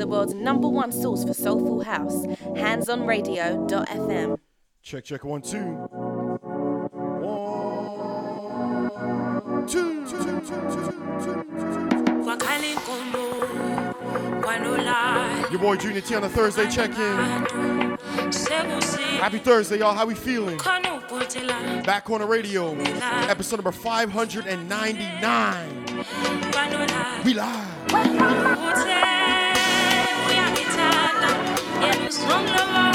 On Radio. Peace. Peace. Peace. Peace. Peace. Peace. handsonradio.fm. Check, check, one, two. One, two, two, two, two, two, Your boy Junior T on a Thursday check in. Happy Thursday, y'all. How we feeling? Back Corner Radio, episode number 599. We live. from the light.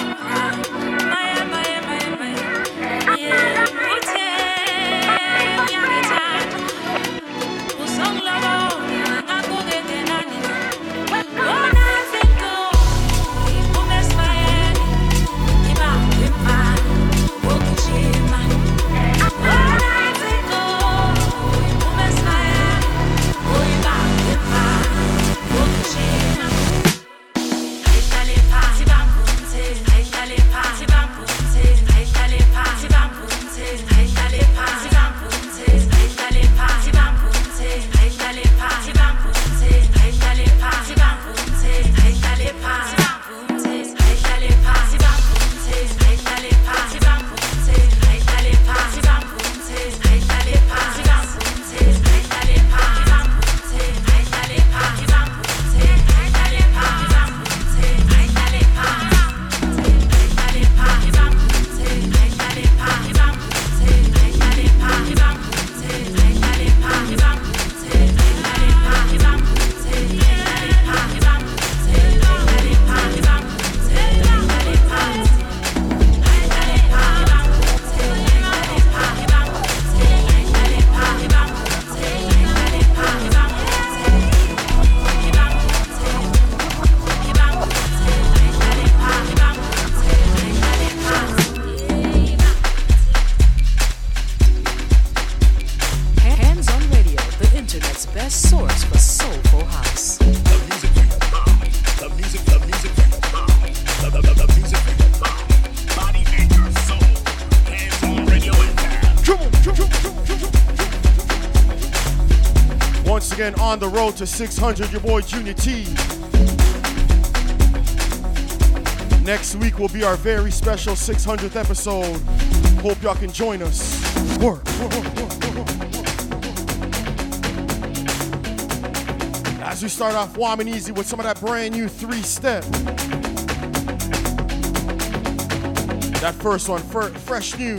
On the road to 600. Your boy Junior T. Next week will be our very special 600th episode. Hope y'all can join us. Work. As we start off warm and easy with some of that brand new three step. That first one, fresh new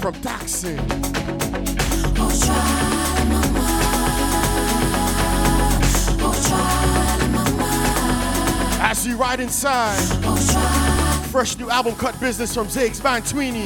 from Thakzin. We ride inside, fresh new album cut business from Zakes Bantwini.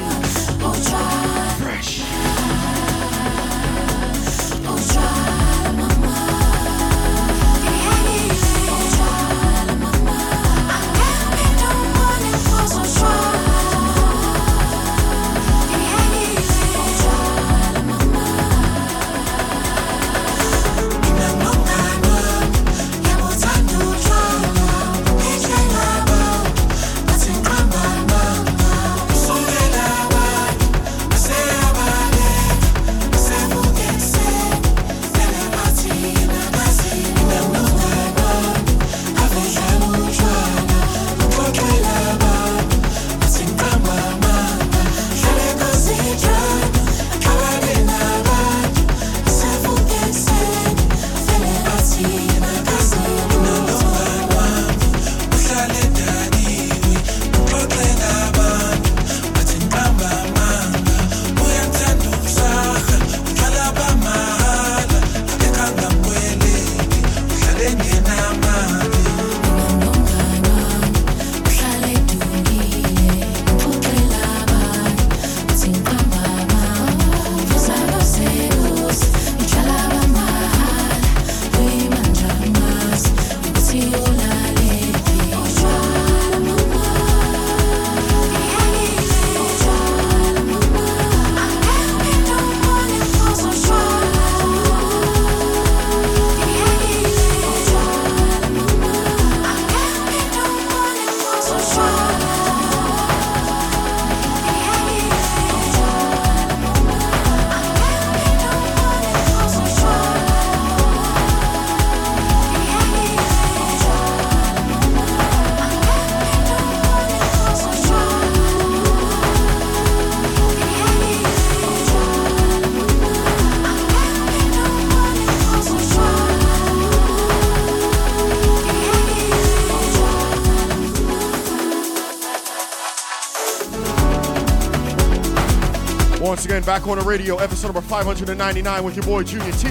Back on the radio, episode number 599 with your boy Junior T.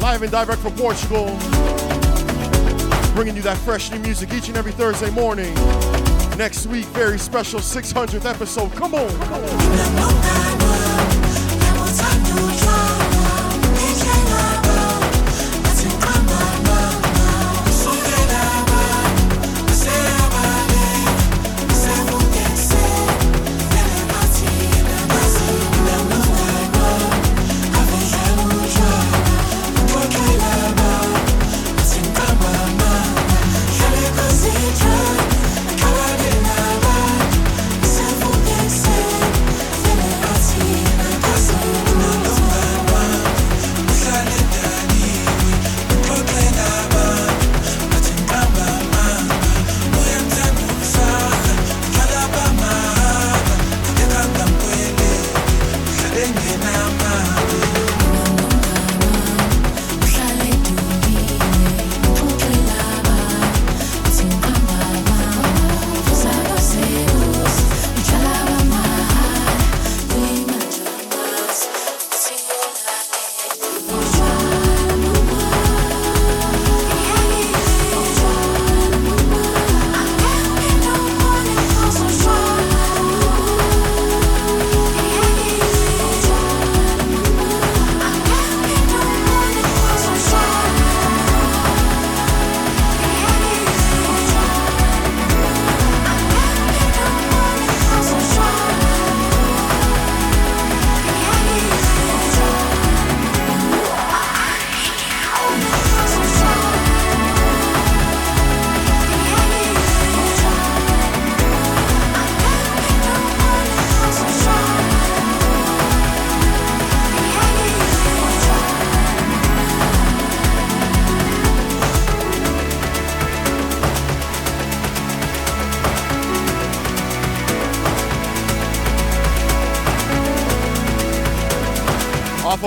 Live and direct from Portugal. Bringing you that fresh new music each and every Thursday morning. Next week, very special 600th episode. Come on. Come on.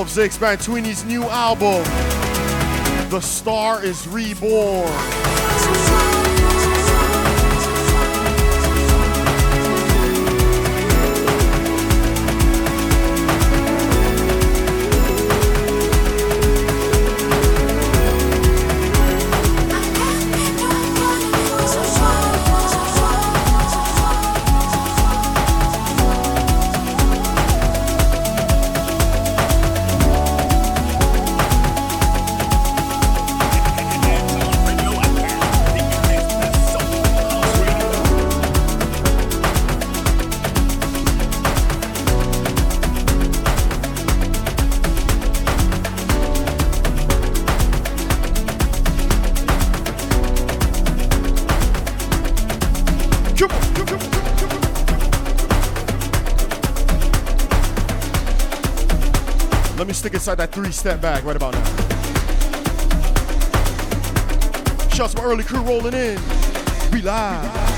Of Zakes Bantwini's new album, The Star is Reborn. Inside that three step back right about now. Shouts my early crew rolling in. We live.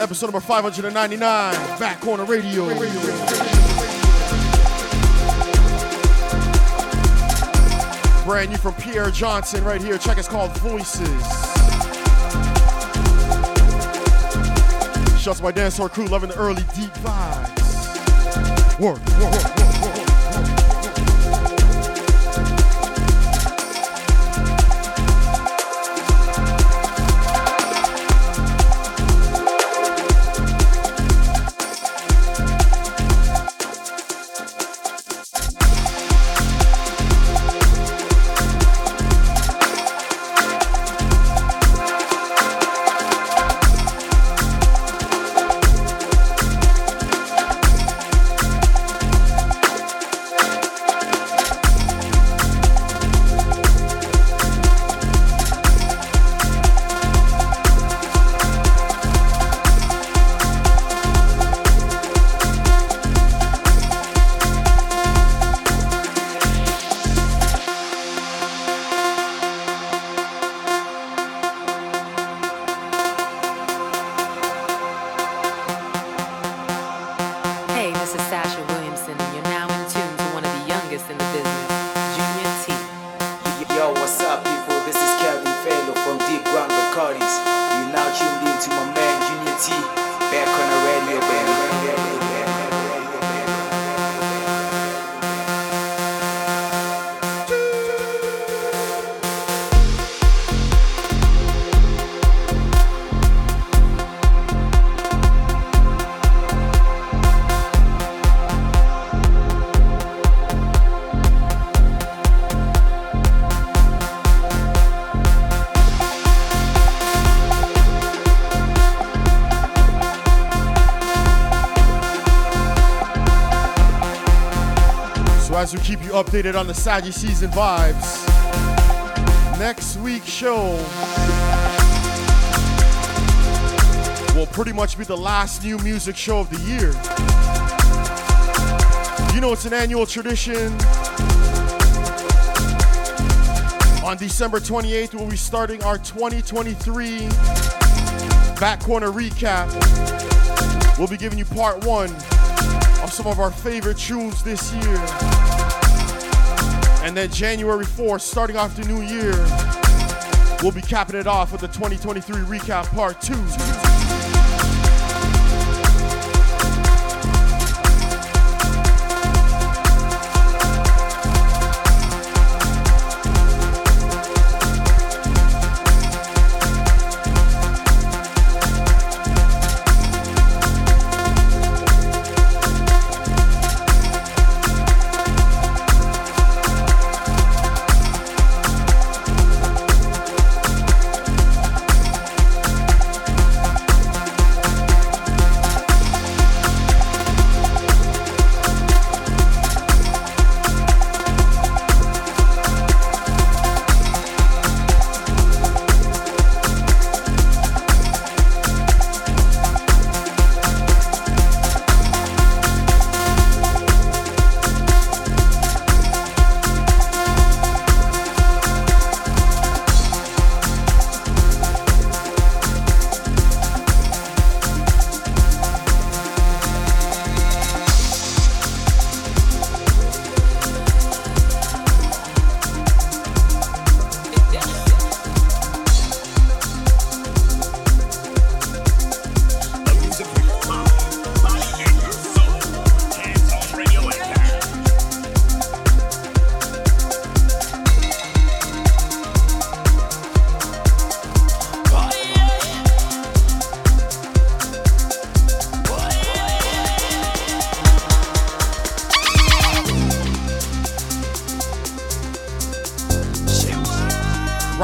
Episode number 599, Back Corner Radio. Brand new from Pierre Johnson right here. Check it's called Voices. Shouts to my dancehall crew loving the early deep vibes. Work, work, work. As we keep you updated on the Saggy season vibes. Next week's show will pretty much be the last new music show of the year. You know, it's an annual tradition. On December 28th, we'll be starting our 2023 Back Corner Recap. We'll be giving you part one of some of our favorite tunes this year. And then January 4th, starting off the new year, we'll be capping it off with the 2023 Recap Part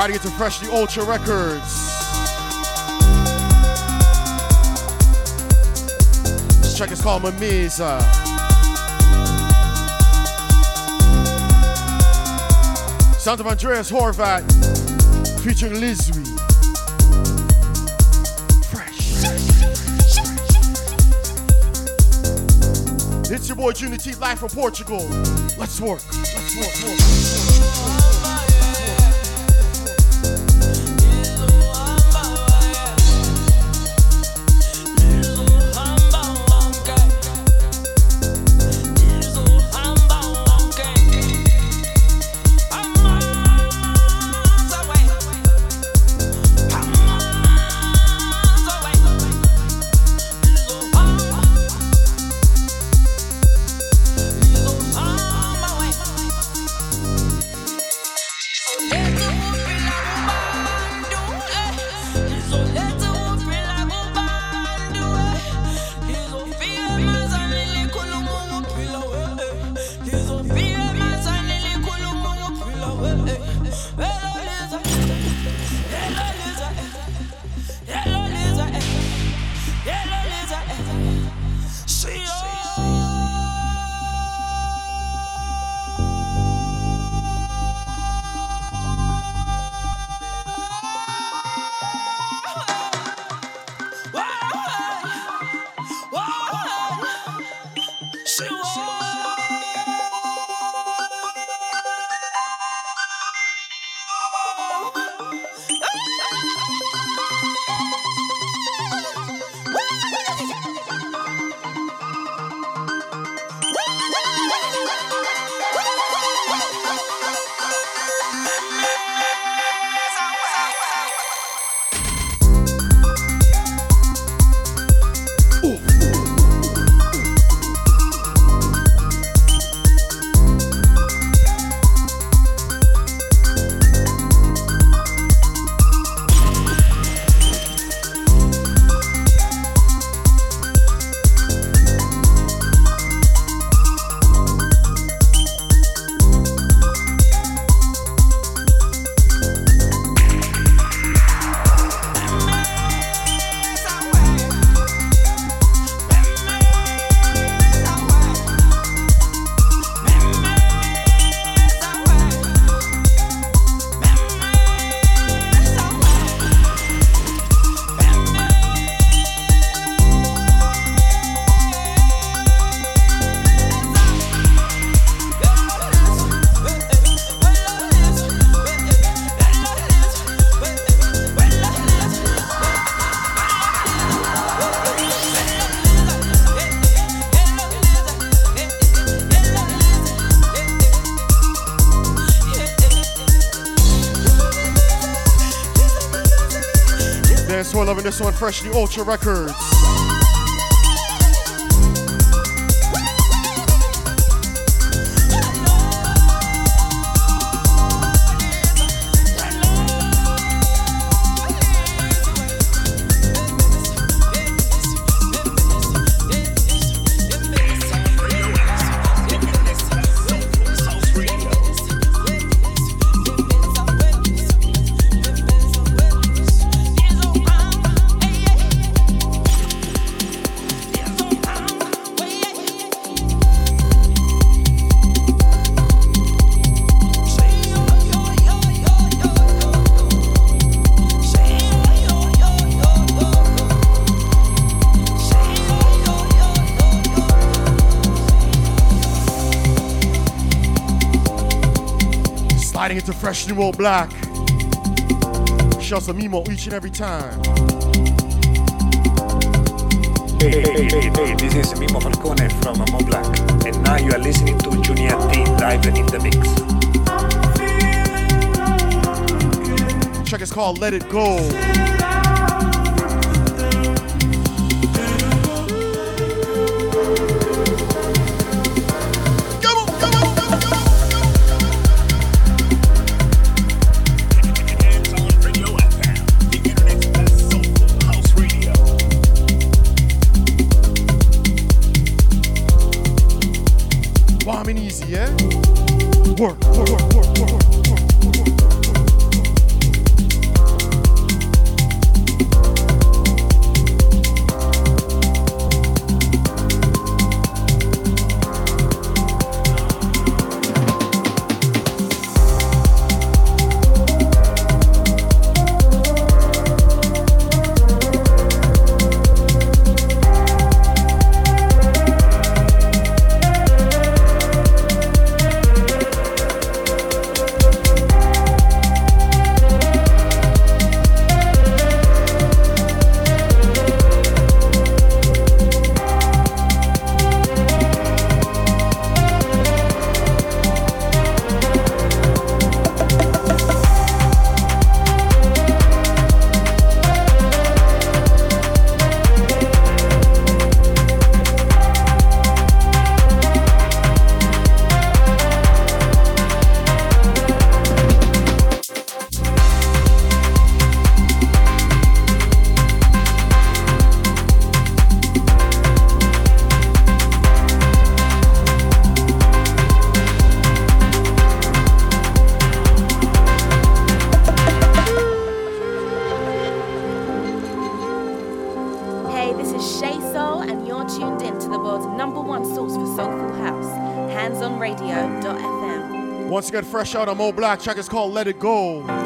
2. Freshly Ultra Records. This track is called Memeza. Sound of Andreas Horvat featuring Lizwi. Fresh. It's your boy Junior live from Portugal. Let's work. Let's work. work. One, freshly Ultra Records. Fresh New Mo Black. Shouts to Mimo each and every time. Hey, hey, hey, hey, this is Mimo Falcone from Mo Black, and now you are listening to Junior T live in the mix. Track is called Let It Go. easy, yeah? Work, work, work, work, work. Fresh out of Mo Black. Track is called Let It Go.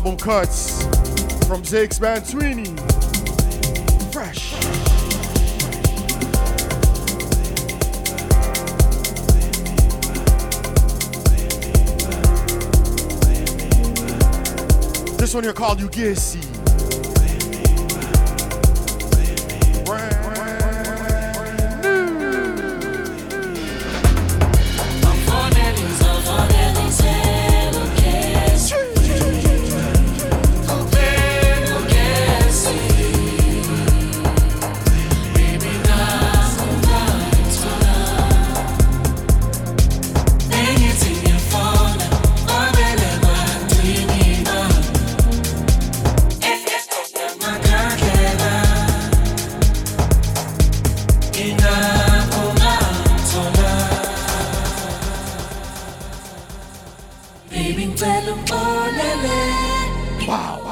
Album cuts from Zakes Bantwini. Fresh. This one here called You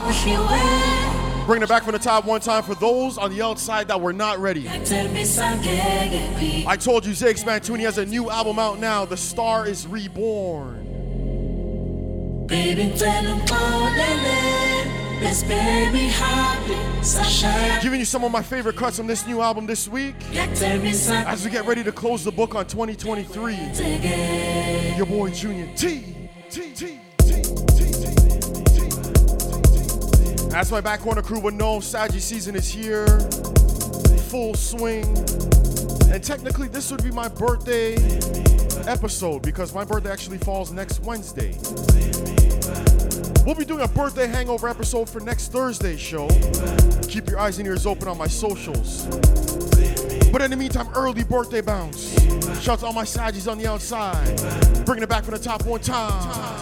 Ugesi. Bringing it back from the top one time for those on the outside that were not ready. I told you Zakes Bantwini has a new album out now. The Star is Reborn. Giving you some of my favorite cuts from this new album this week as we get ready to close the book on 2023. Your boy Junior T. T. T. My back corner crew would know, Saggy season is here, full swing. And technically, this would be my birthday episode because my birthday actually falls next Wednesday. We'll be doing a birthday hangover episode for next Thursday's show. Keep your eyes and ears open on my socials. But in the meantime, early birthday bounce. Shout out to all my Saggies on the outside. Bringing it back from the top one time.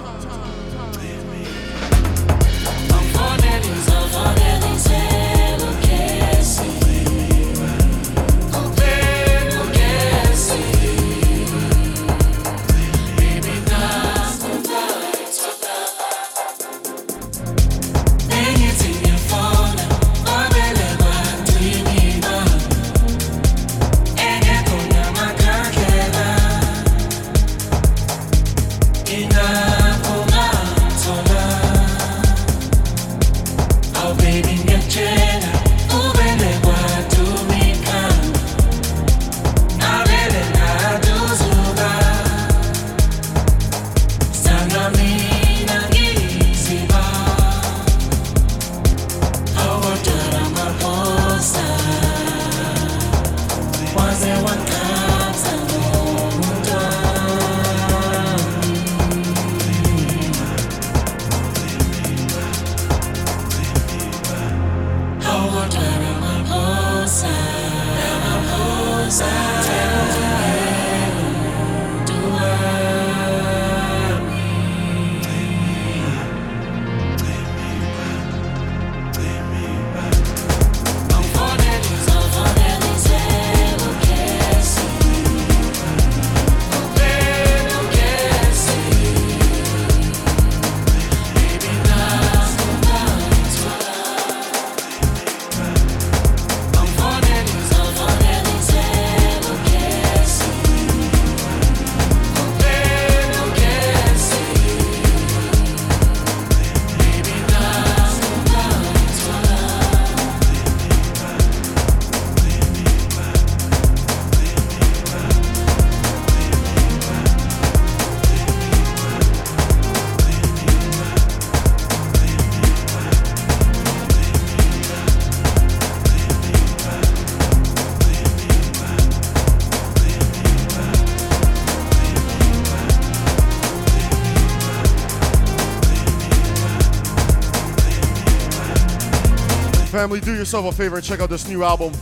Family, do yourself a favor and check out this new album.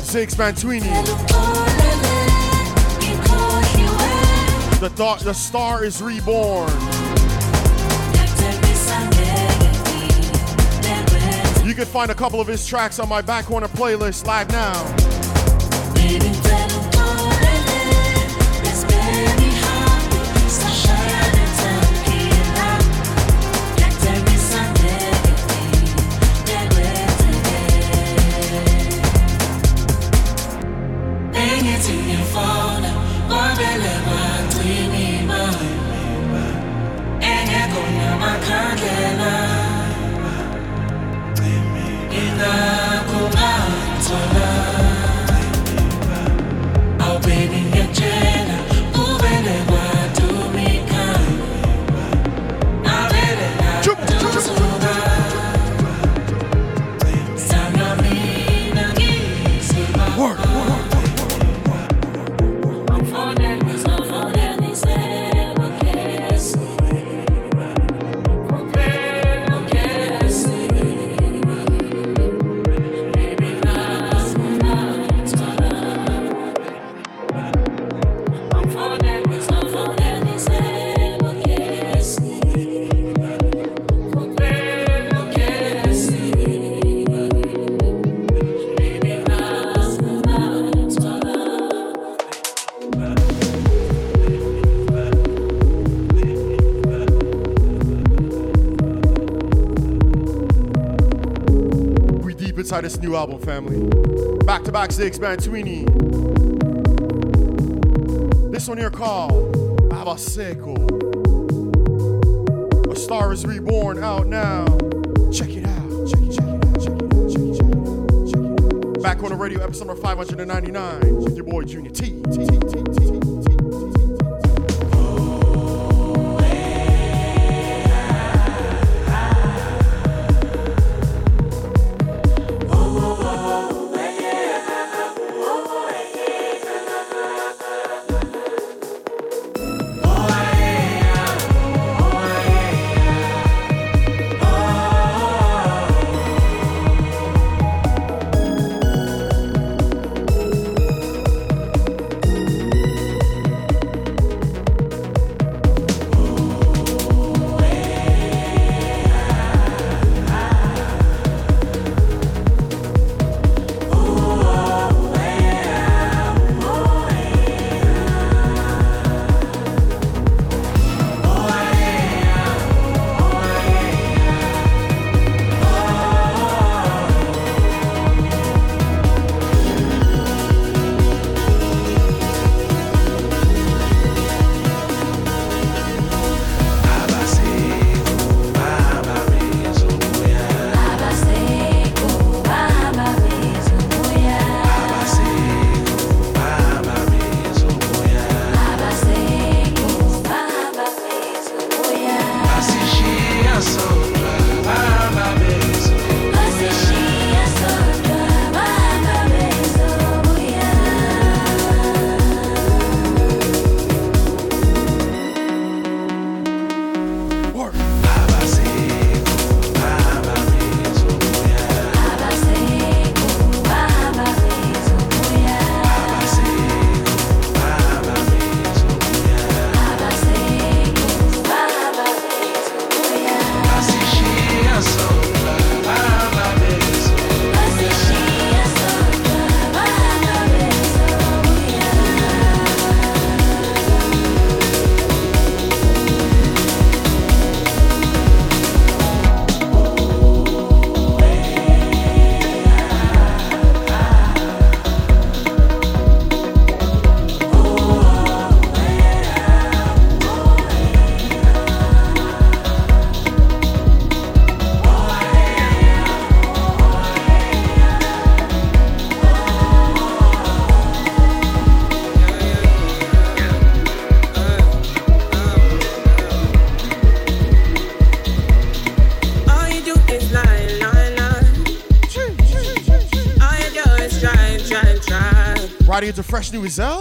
Zakes Bantwini. The, th- the star is reborn. You can find a couple of his tracks on my back corner playlist live now. This new album, family. Back to back Zakes Bantwini. This one here called Abasekho. A Star is Reborn out now. Check it out. Check it, check it out. Check it out. Check it, check it out. Check it out. Back on the radio, episode number 599 with your boy Junior T. T, T, T, T. It's a fresh new Zell?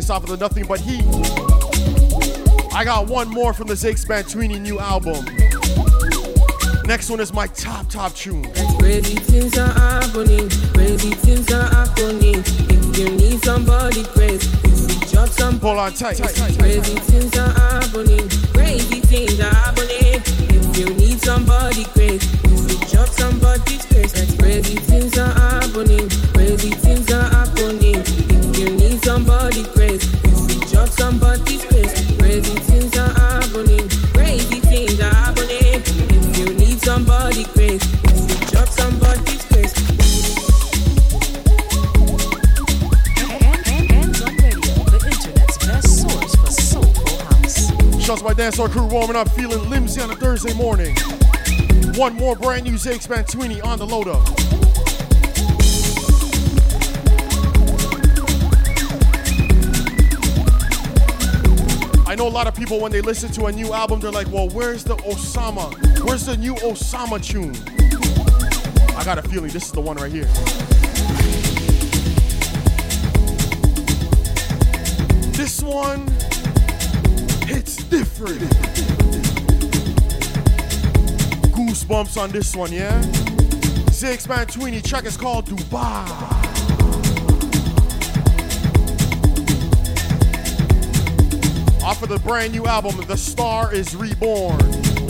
Business off of the Nothing But Heat. I got one more from the Zakes Bantwini new album. Next one is my top, top tune. Crazy things are happening. Crazy things are happening. If you need somebody you drop some Hold on tight. Crazy things are happening. Crazy things are happening. If you need somebody house. Shouts my dance floor crew warming up, feeling limsy on a Thursday morning. One more brand new Zakes Bantwini on the load up. I know a lot of people when they listen to a new album, they're like, well, where's the Osama? Where's the new Osama tune? I got a feeling this is the one right here. Goosebumps on this one, yeah? Zakes Bantwini track is called Dubai. Off of the brand new album, The Star is Reborn.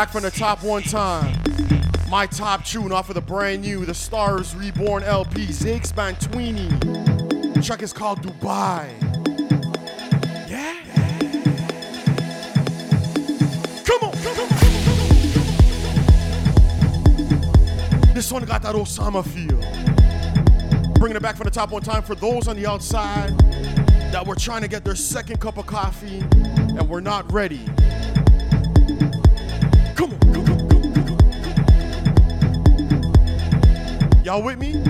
Back from the top one time. My top tune off of the brand new The Stars Reborn LP, Zakes Bantwini. The track is called Dubai. Yeah? Come on. This one got that Osama feel. Bringing it back from the top one time for those on the outside that were trying to get their second cup of coffee and were not ready. Y'all with me?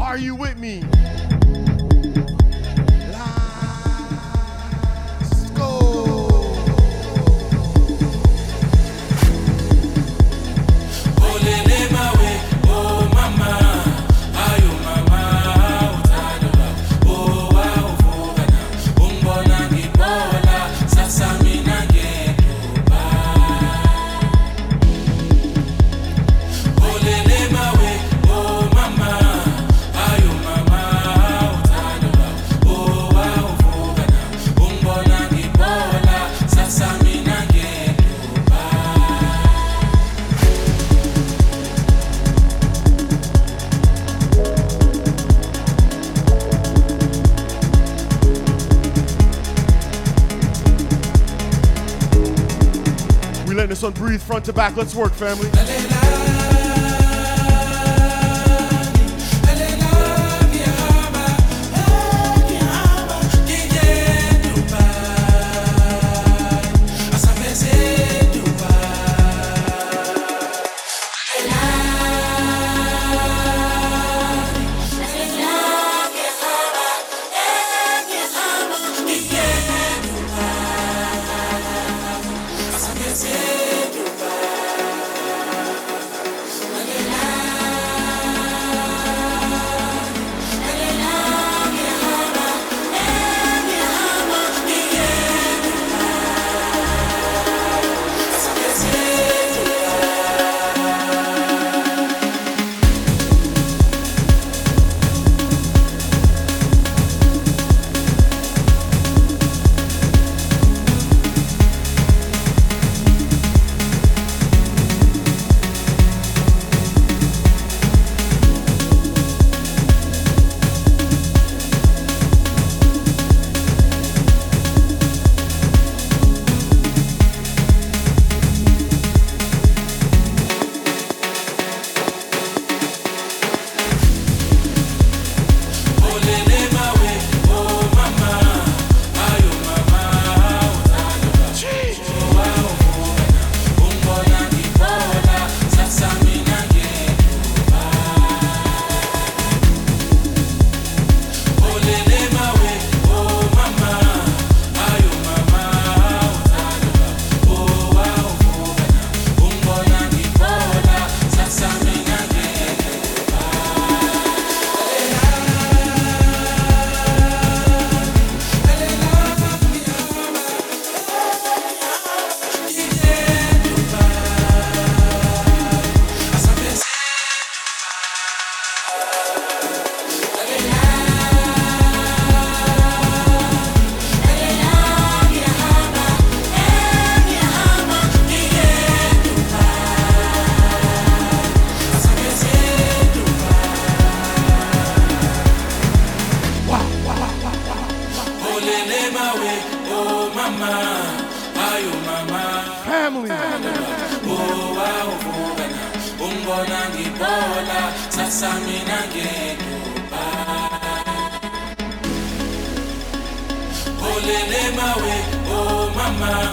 Are you with me? Front to back. Let's work, family.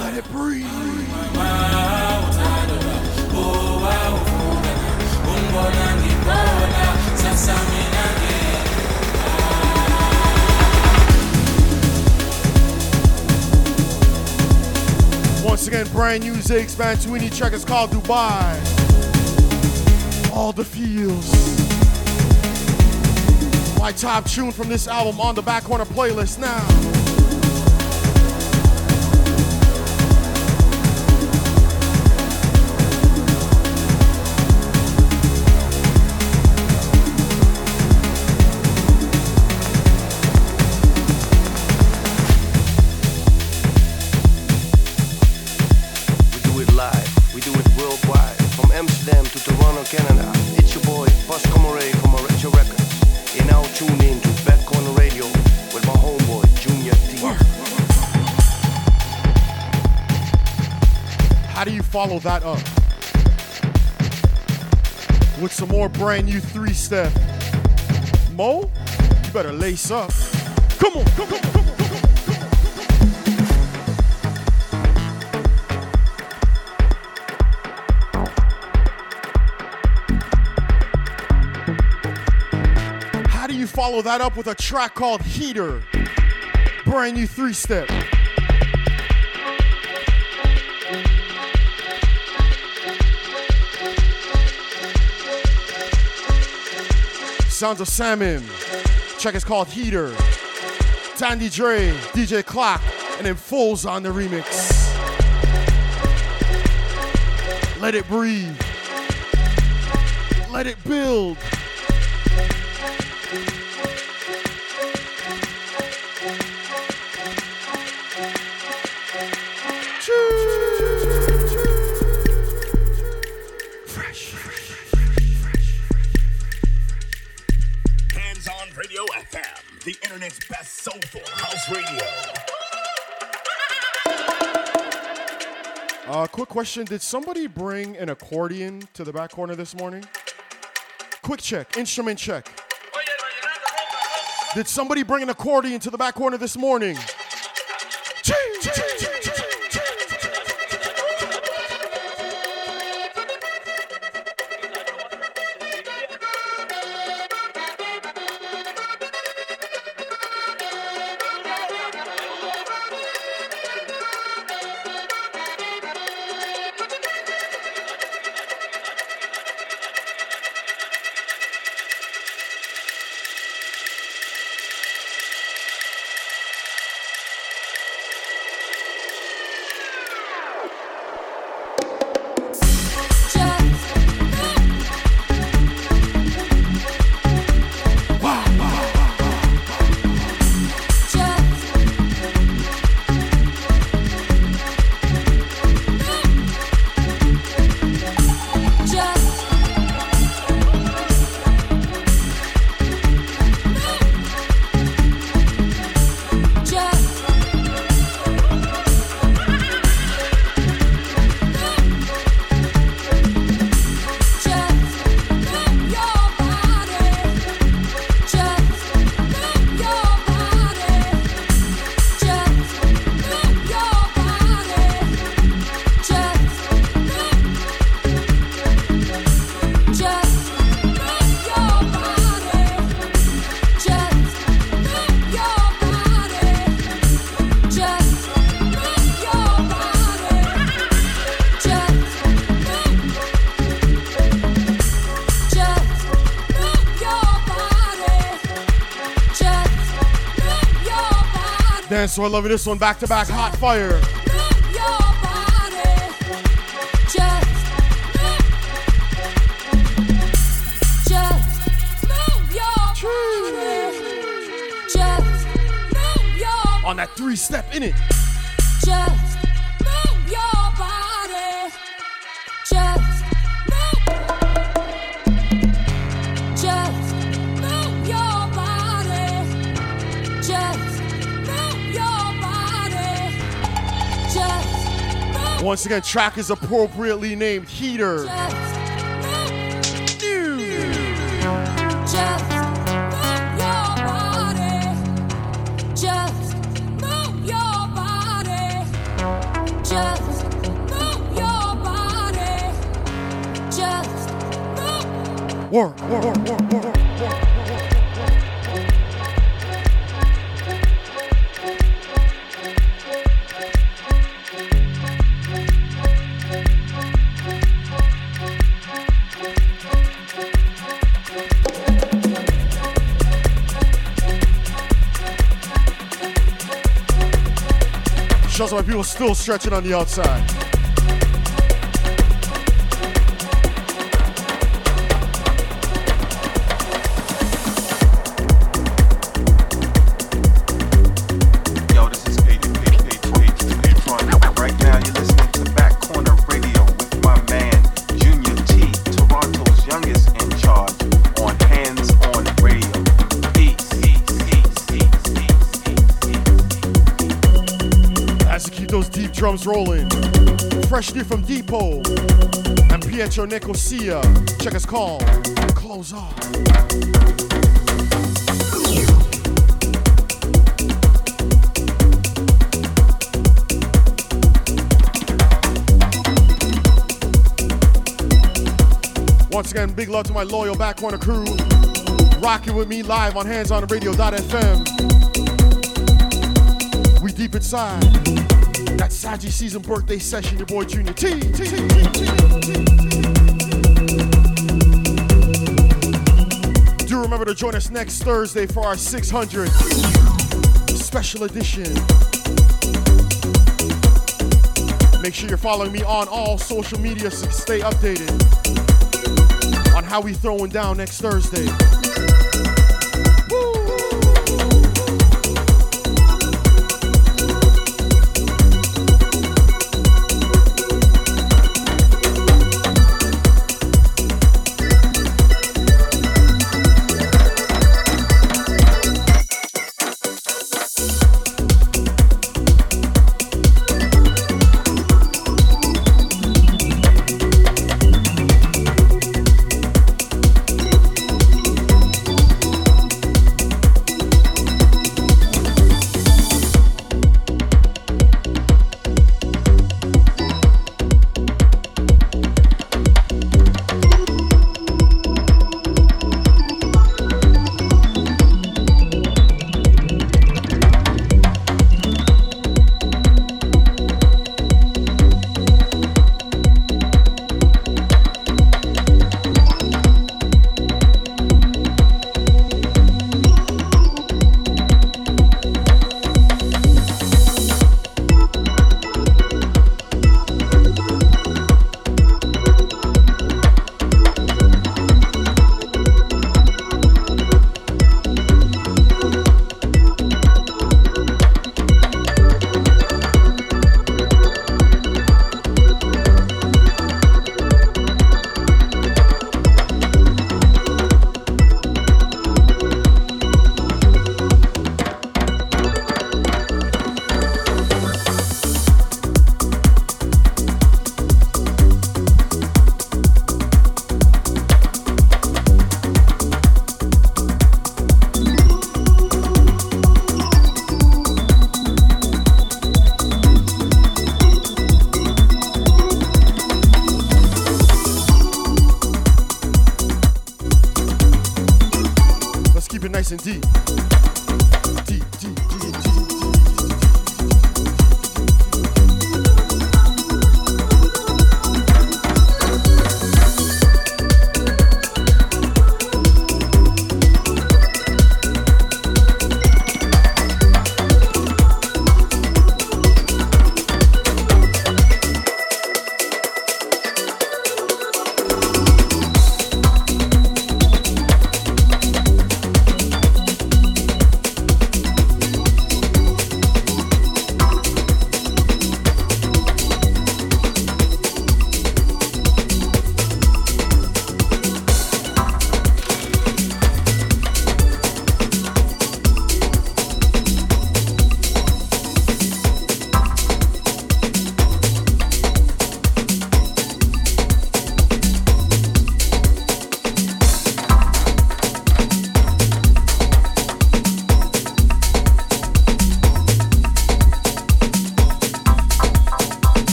Let it breathe. Once again, brand new Zakes Bantwini track is called Dubai. All the feels. My top tune from this album on the back corner playlist now. Follow that up? With some more brand new three step. Mo, you better lace up. Come on, come come you follow that up with a track called Heater? Brand new three step. Sounds of Samim. Track is called Heater. Thandi Draai, DJ Clock, and then Foles on the remix. Let it breathe. Let it build. Question: Did somebody bring an accordion to the back corner this morning? Quick check, instrument check. Did somebody bring an accordion to the back corner this morning? So I love this one back to back hot fire. On that three step in it. Once again, track is appropriately named Heater. Just move. Just move your. Just move your body. Just move Shows why people still stretching on the outside. Drums rolling. Fresh new from Deepo and Pietro Nicosia. Check us call. Clothes Off. Once again, big love to my loyal back corner crew. Rocking with me live on hands on handsonradio.fm. We deep inside. That Saji season birthday session, your boy Junior T. T, T, T. Do remember to join us next Thursday for our 600 special edition. Make sure you're following me on all social media to stay updated on how we throwing down next Thursday.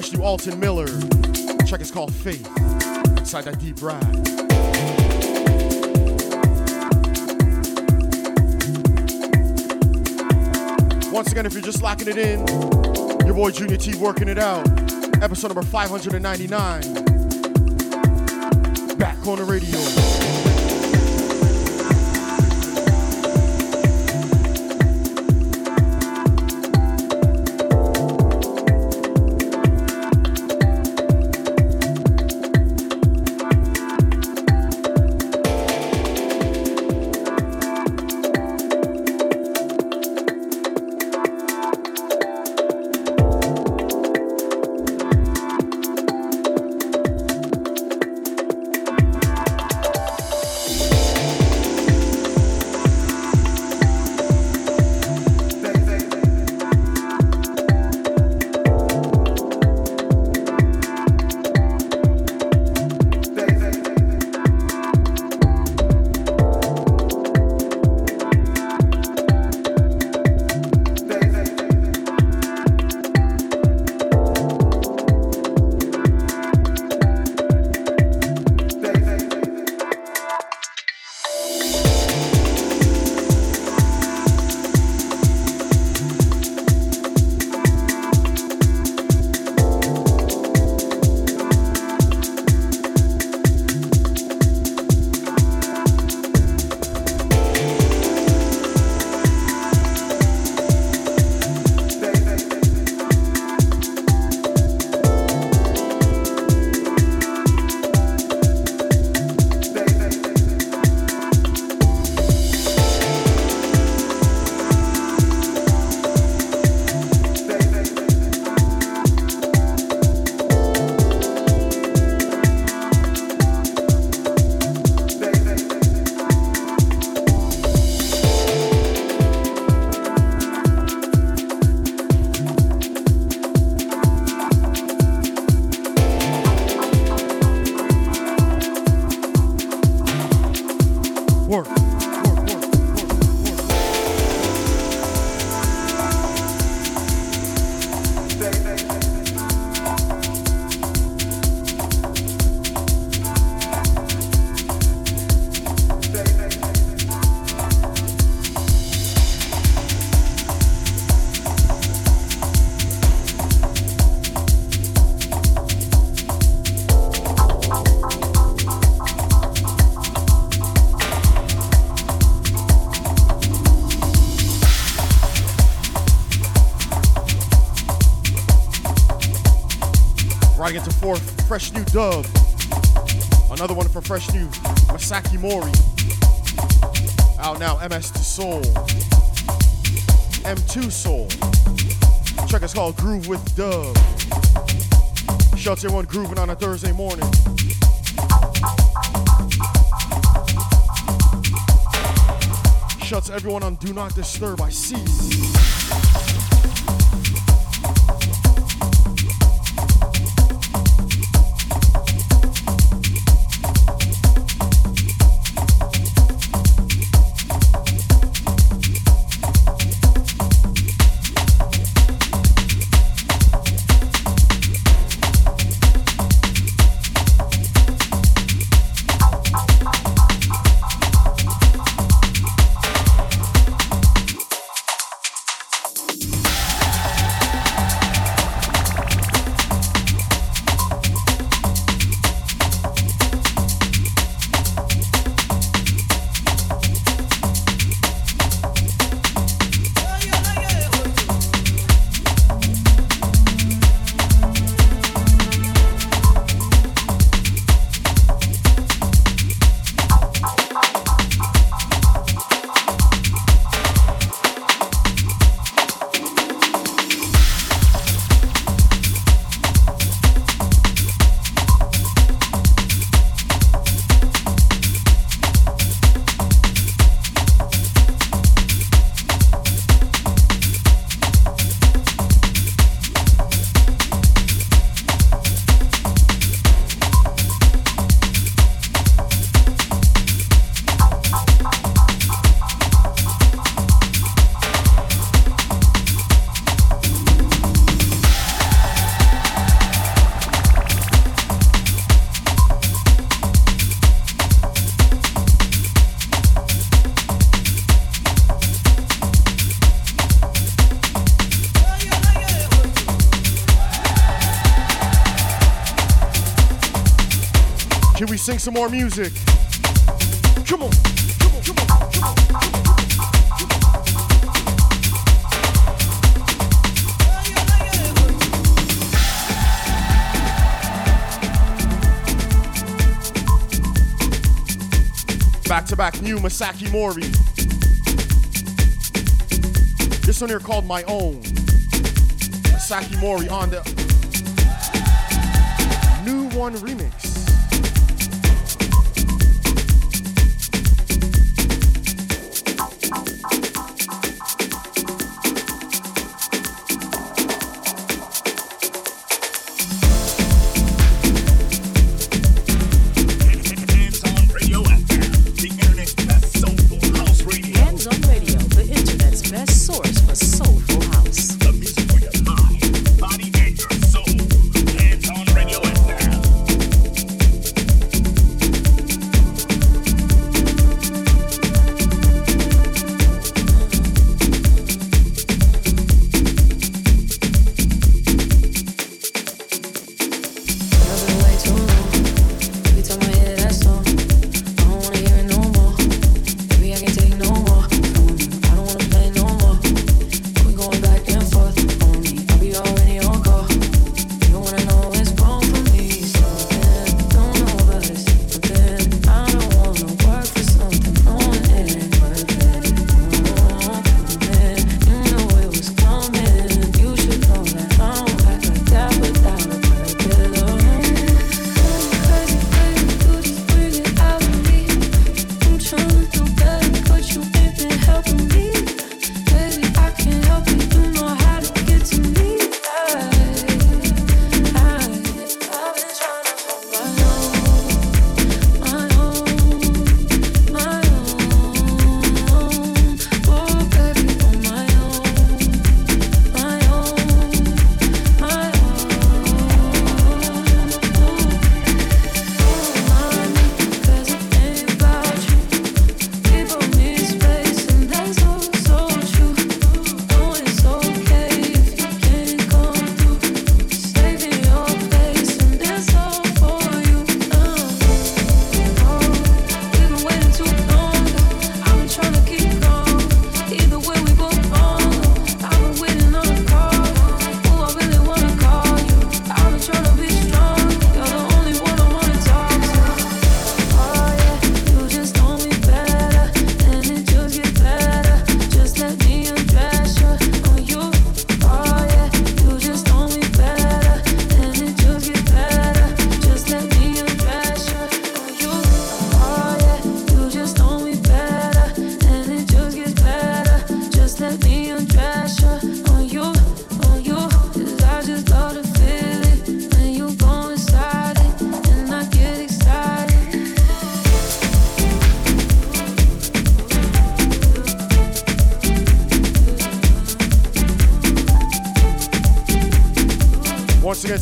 Fresh new Alton Miller. Track is called Faith. Inside that deep ride. Once again, if you're just locking it in, your boy Junior T working it out. Episode number 599. Back Corner Radio. Dub. Another one for fresh new Masaki Morii. Out now, MS to Soul. M2 Soul. Track is called Groove with Dub. Shouts everyone grooving on a Thursday morning. Shouts everyone on Do Not Disturb. I see. Some more music. Come on. Back to back new Masaki Morii. This one here called My Own. Masaki Morii on the Nu One remix.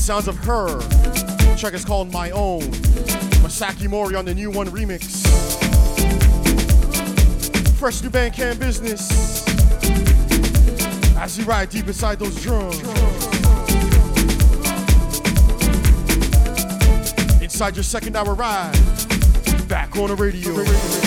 Sounds of her. Track is called My Own. Masaki Morii on the Nu One remix. Fresh new band can business. As you ride deep inside those drums. Inside your second hour ride. Back on the radio.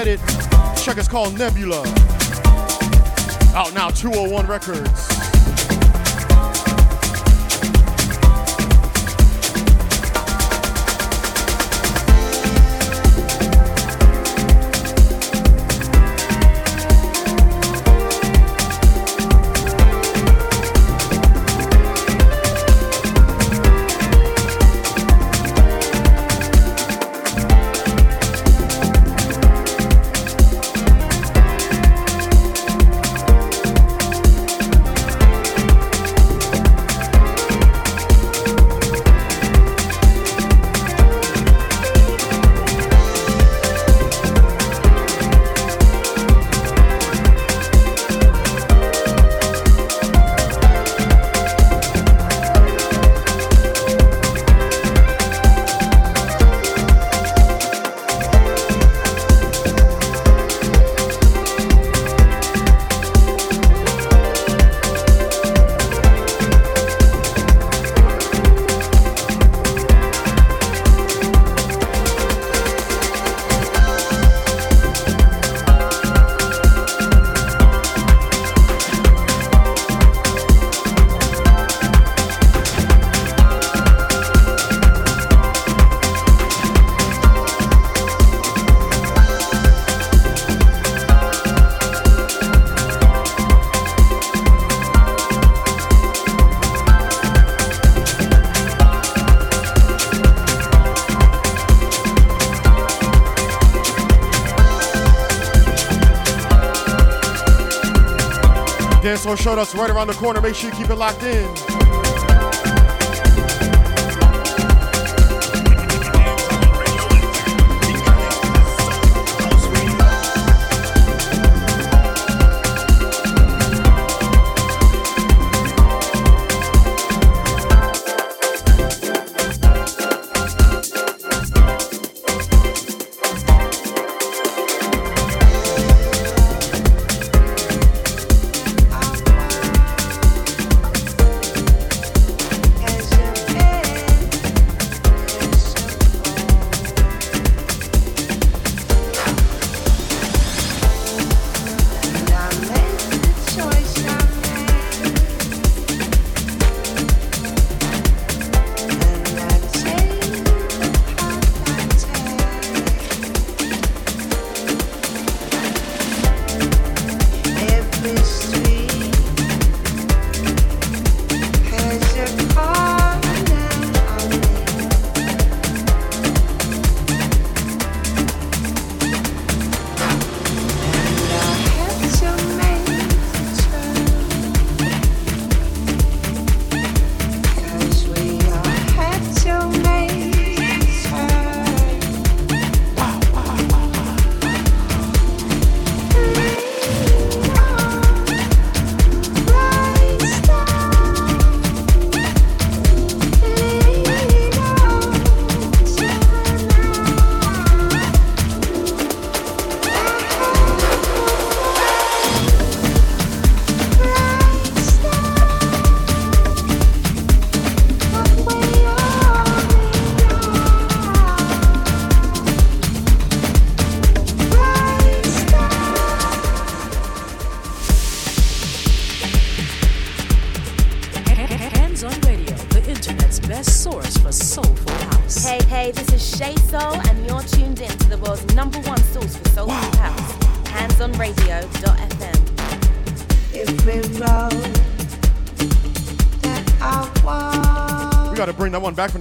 Edit. Track is called Nebula. Out now, 201 Records. Showed us right around the corner. Make sure you keep it locked in.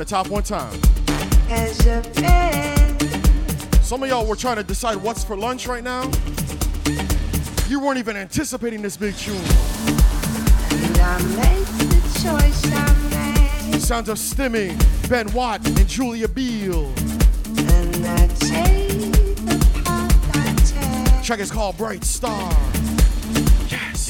top one time. Some of y'all were trying to decide what's for lunch right now. You weren't even anticipating this big tune. The sounds of Stimming, Ben Watt, and Julia Biel. And Track is called Bright Star. Yes.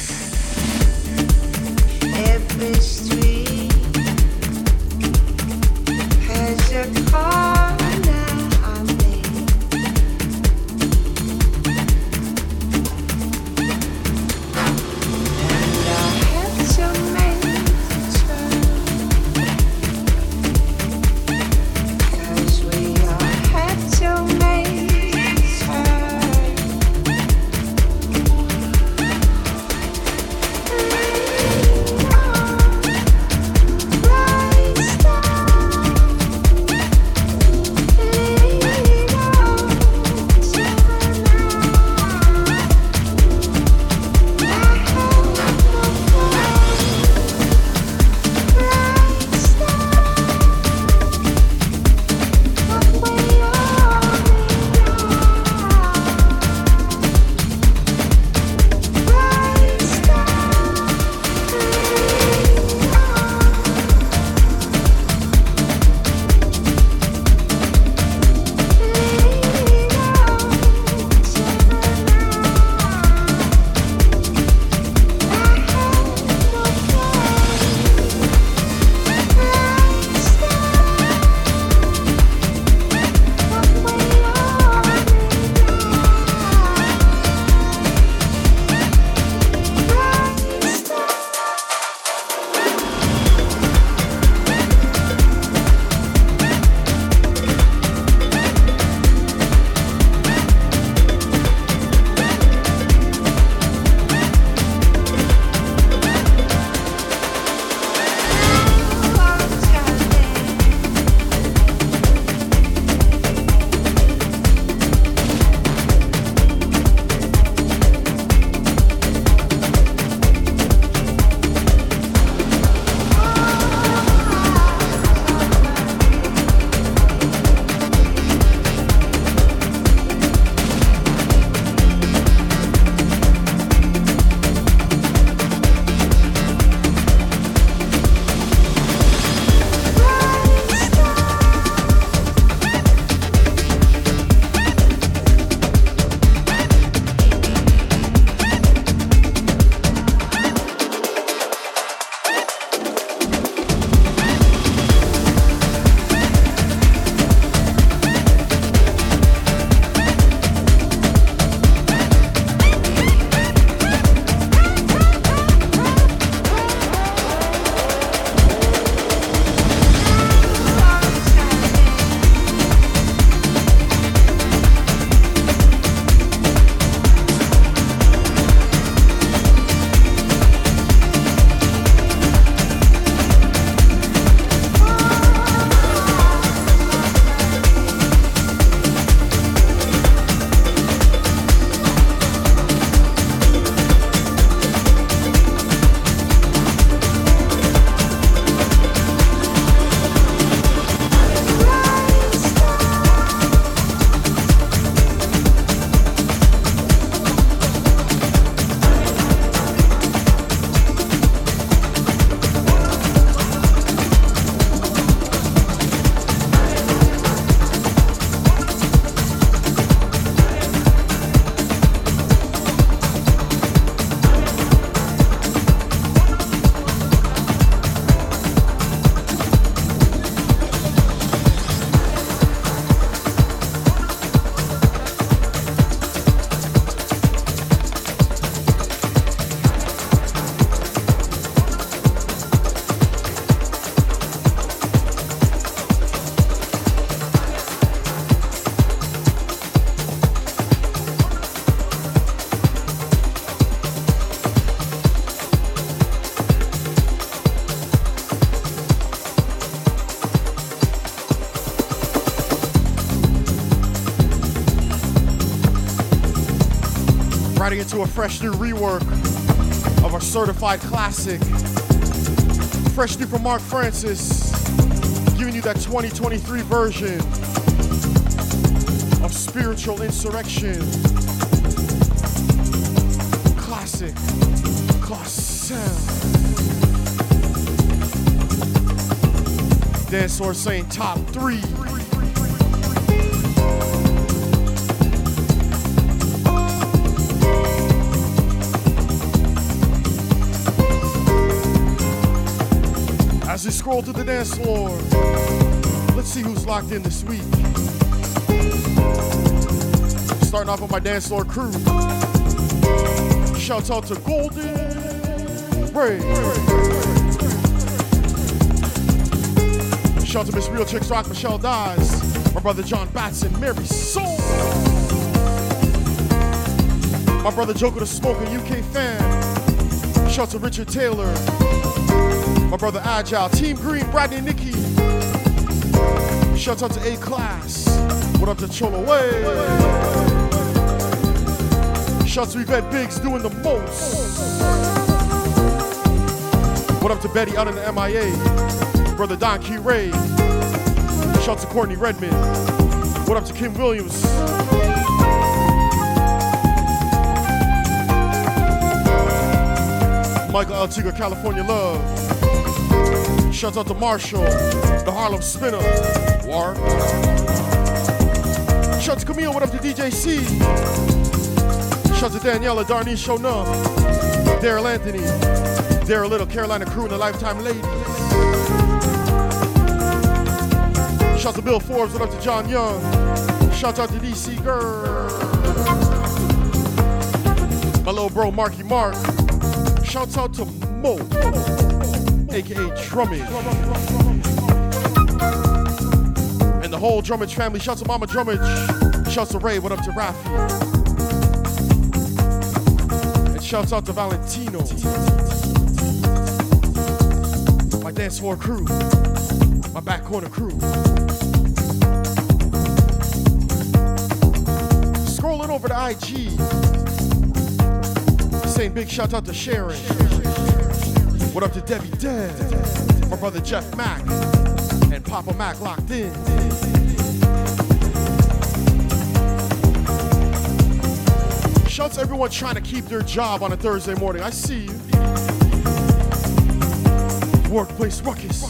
Into a fresh new rework of our certified classic. Fresh new from Mark Francis, giving you that 2023 version of Spiritual Insurrection. Classic. Classic. Dance floor saying top three. Scroll through the dance floor, let's see who's locked in this week. Starting off with my dance floor crew. Shouts out to Golden Ray. Shout out to Miss Real Chicks Rock, Michelle Dawes, my brother John Batson, Mary Soul. My brother Joker the Smoker, UK fan. Shout out to Richard Taylor. My brother Agile, Team Green, Bradley Nikki. Shout out to A Class. What up to Cholo Way? Shout out to Yvette Biggs doing the most. What up to Betty out in the MIA? Brother Don Q Ray. Shout out to Courtney Redmond. What up to Kim Williams? Michael Altiga, California Love. Shout out to Marshall, the Harlem Spinner. War. Shout out to Camille, what up to DJ C? Shout out to Daniela, Darnice Shona, Daryl Anthony, Daryl Little, Carolina Crew, and the Lifetime Ladies. Shout out to Bill Forbes, what up to John Young? Shout out to DC Girl. My little bro, Marky Mark. Shouts out to Mo, aka Drummage. And the whole Drummage family. Shouts to Mama Drummage. Shouts to Ray. What up to Rafi? And shouts out to Valentino. My dance floor crew. My back corner crew. Scrolling over to IG. Saying big shout out to Sharon. What up to Debbie Dead? My brother Jeff Mack. And Papa Mac locked in. Shouts to everyone trying to keep their job on a Thursday morning. I see you. Workplace ruckus.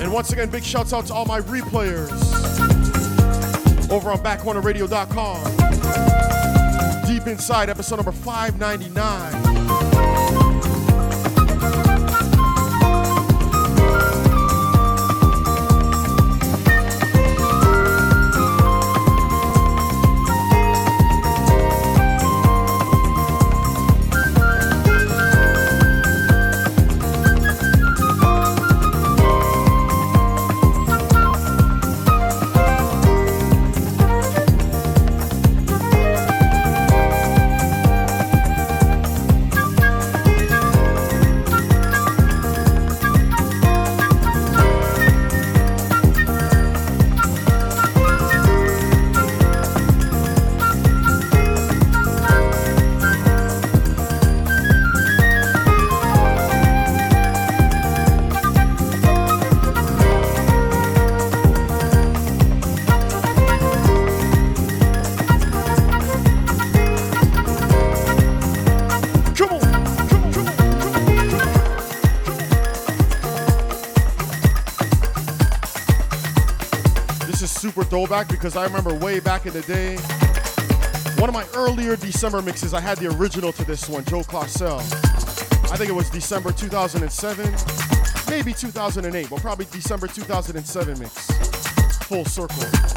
And once again, big shouts out to all my replayers over on backcornerradio.com. Deep inside, episode number 599. Super because I remember way back in the day, one of my earlier December mixes, I had the original to this one, Joe Claussell. I think it was December 2007, maybe 2008, but probably December 2007 mix. Full circle.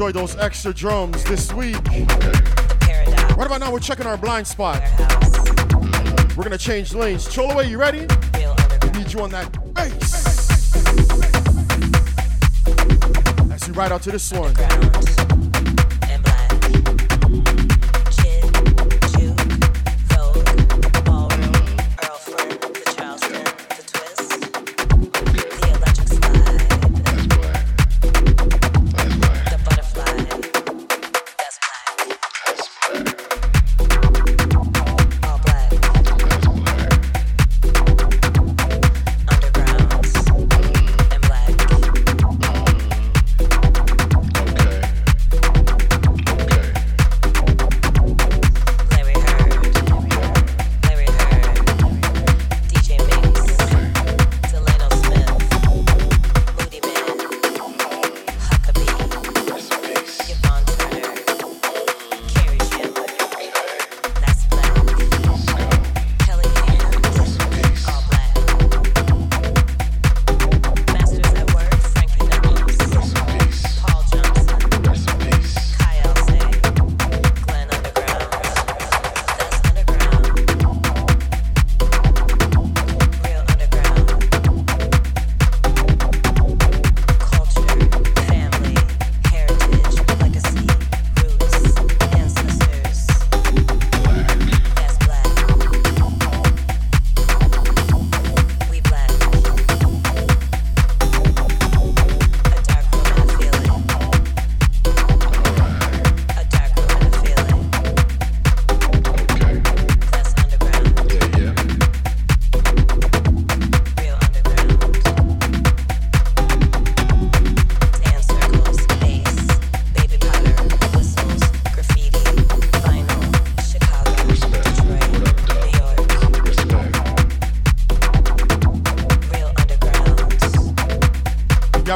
Hope those extra drums this week. Right about now, we're checking our blind spot. We're gonna change lanes. Cholaway, you ready? Need you on that bass. As we ride out to this one.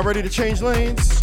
Ready to change lanes?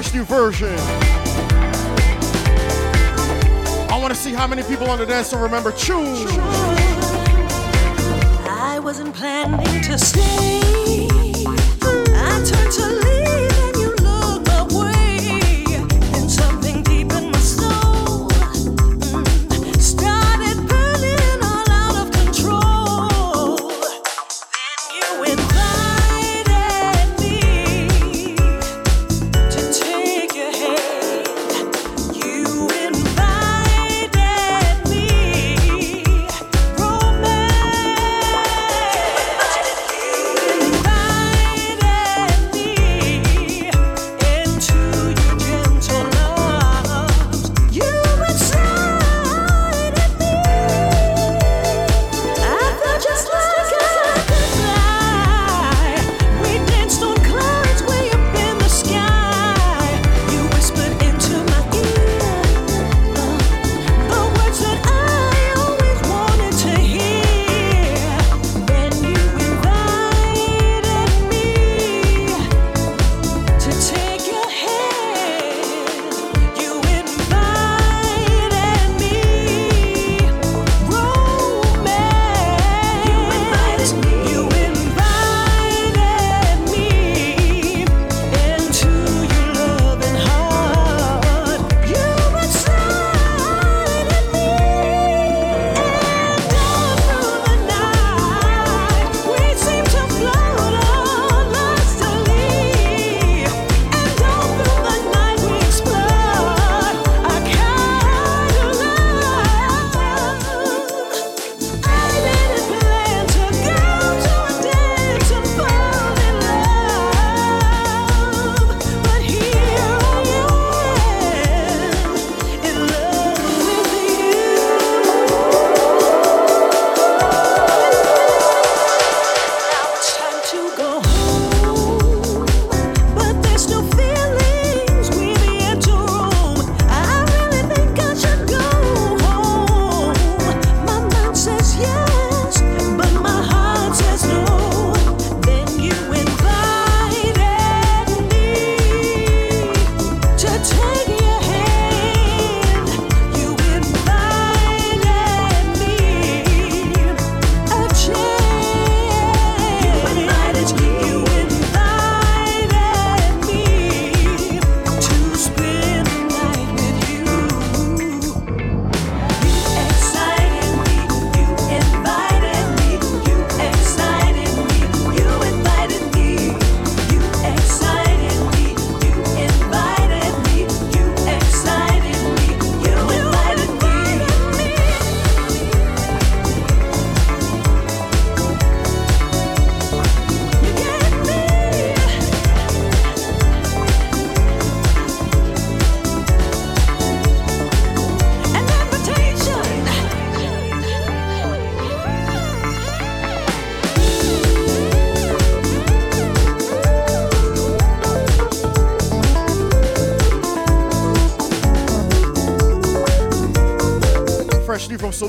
fresh new version. I want to see how many people on the dance will remember "Choo."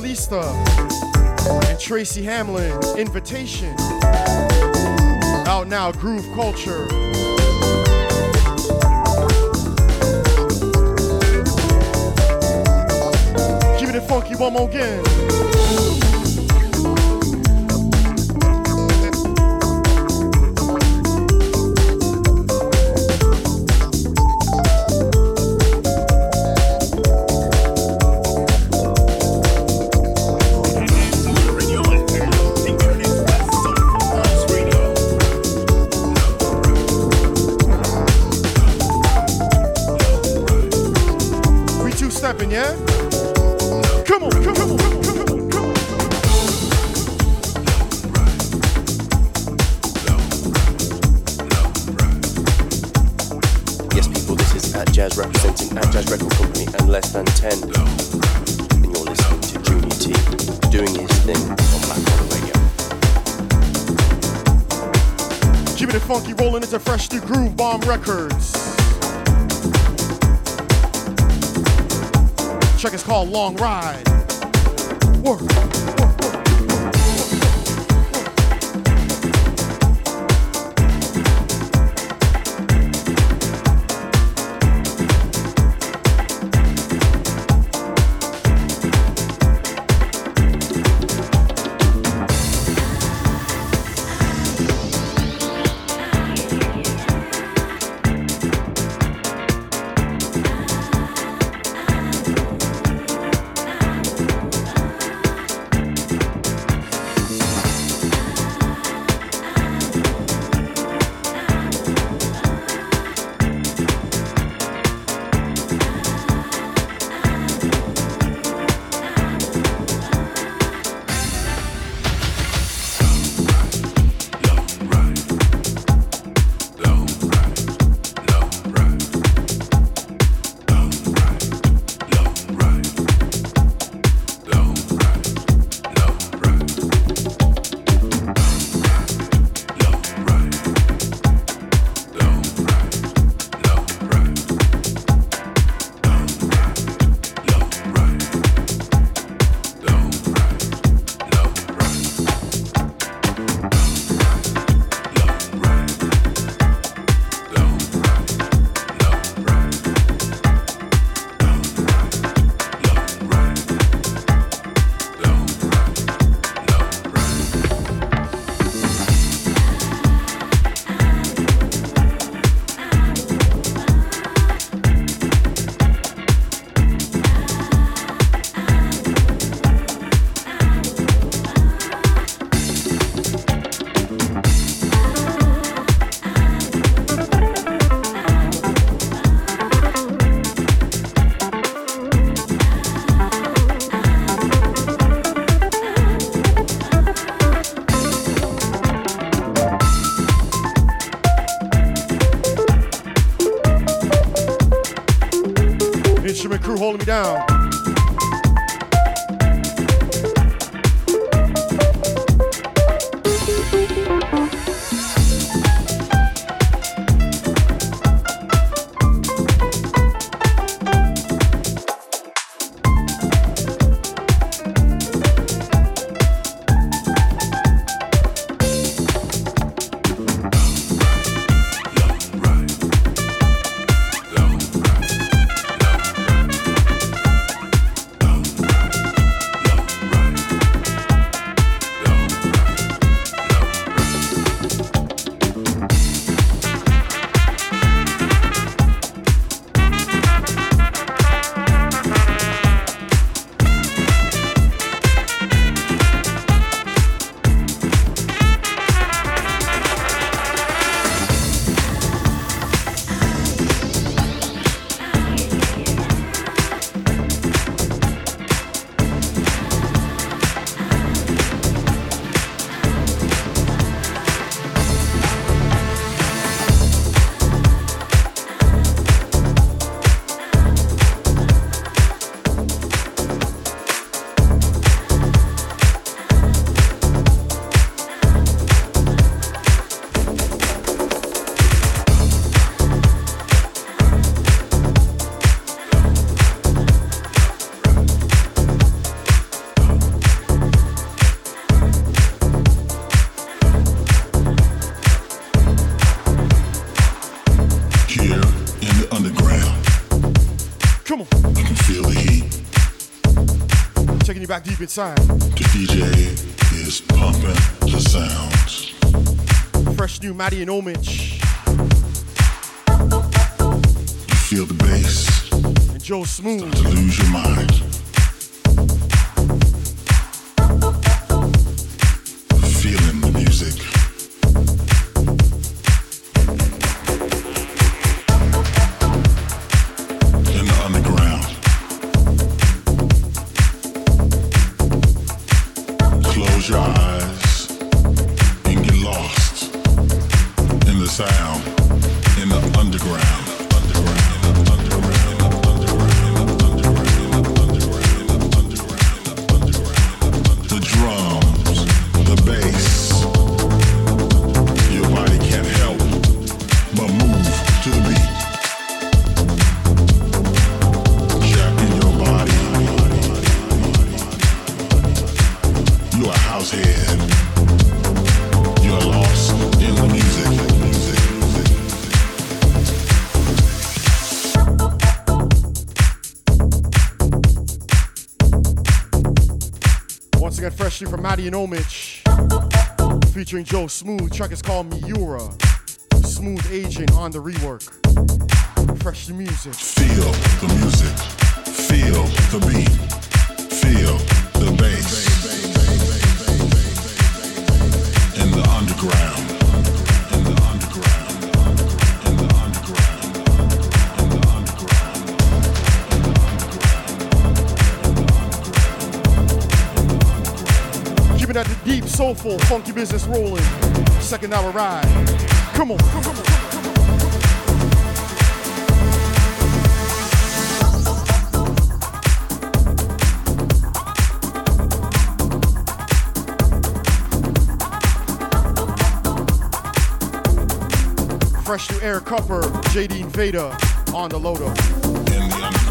Batista and Tracy Hamlin, Invitation. Out now, Groove Culture. Keeping it funky one more game. guys are fresh new Groove Bomb Records. Check is called Long Ride. Work. Down. Back deep inside. The DJ is pumping the sounds. Fresh new Mattei and Omich You feel the bass and Joe Smooth. to lose your mind. From Mattei and Omich. Featuring Joe Smooth. Track is called Miura. Smooth agent on the rework. Fresh music. Feel the music. Feel the beat. Feel soulful, funky business rolling. Second hour ride. Come on. Come on. Fresh new Eric Kupper, Jaidene Veda on the Lodo.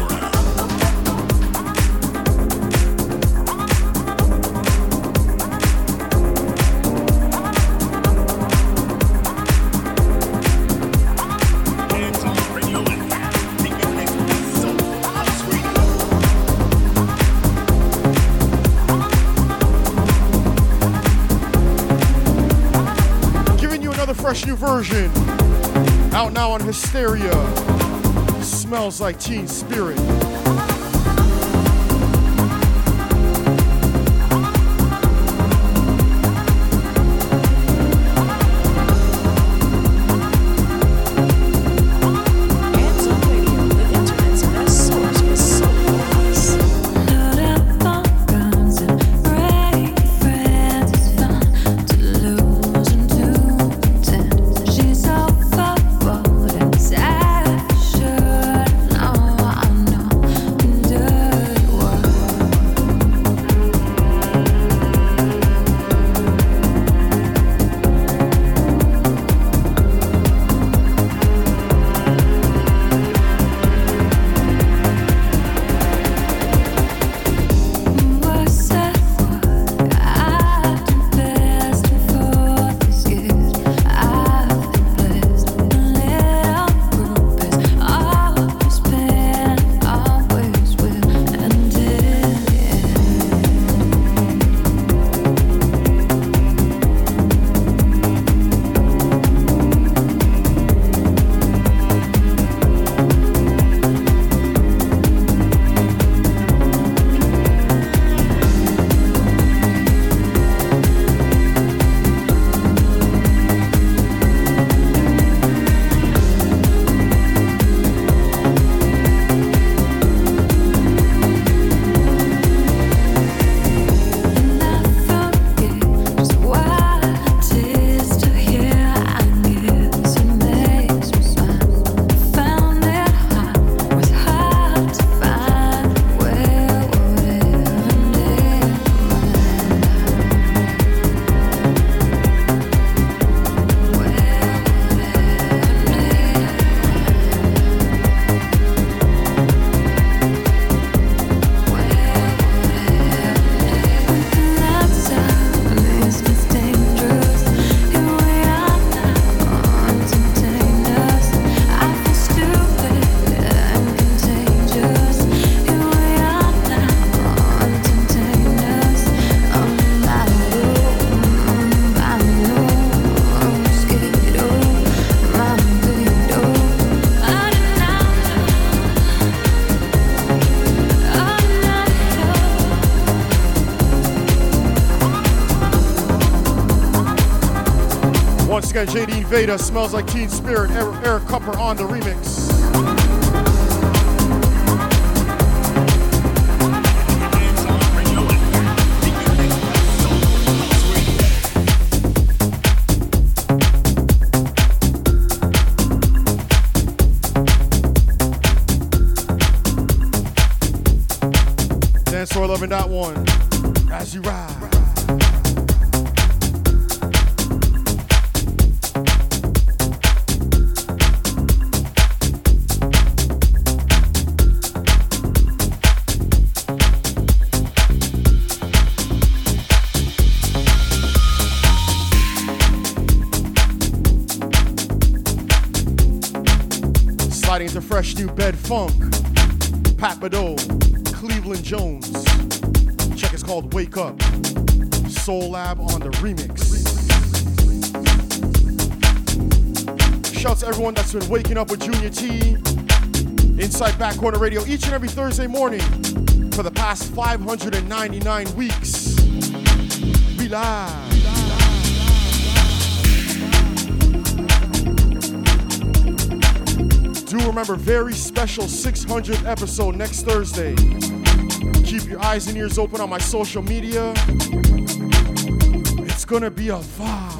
Version. Out now on Hysteria. Smells like Teen Spirit. Again, Jaidene Veda smells like Teen Spirit. Eric Kupper on the remix. Funk. Pat Bedeau, Cleveland Jones. Check is called Wake Up. Soul Lab on the remix. Shouts to everyone that's been waking up with Junior T inside Back Corner Radio each and every Thursday morning for the past 599 weeks. We live. Do remember, very special 600th episode next Thursday. Keep your eyes and ears open on my social media. It's gonna be a vibe.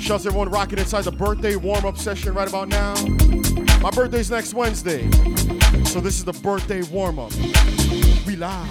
Shouts everyone rocking inside the birthday warm up session right about now. My birthday's next Wednesday, so this is the birthday warm up. We live.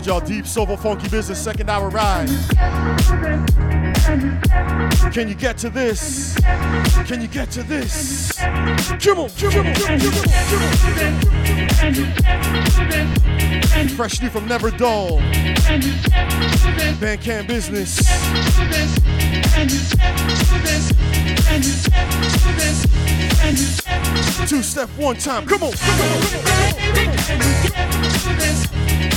Told y'all deep, soulful, funky business, second hour ride. Can you get to this? Can you get to this? Come on, come on, come on, come on, come. Fresh new from Never Dull. Bandcamp Business. Two step, one time. Come on, come on, come on, come on.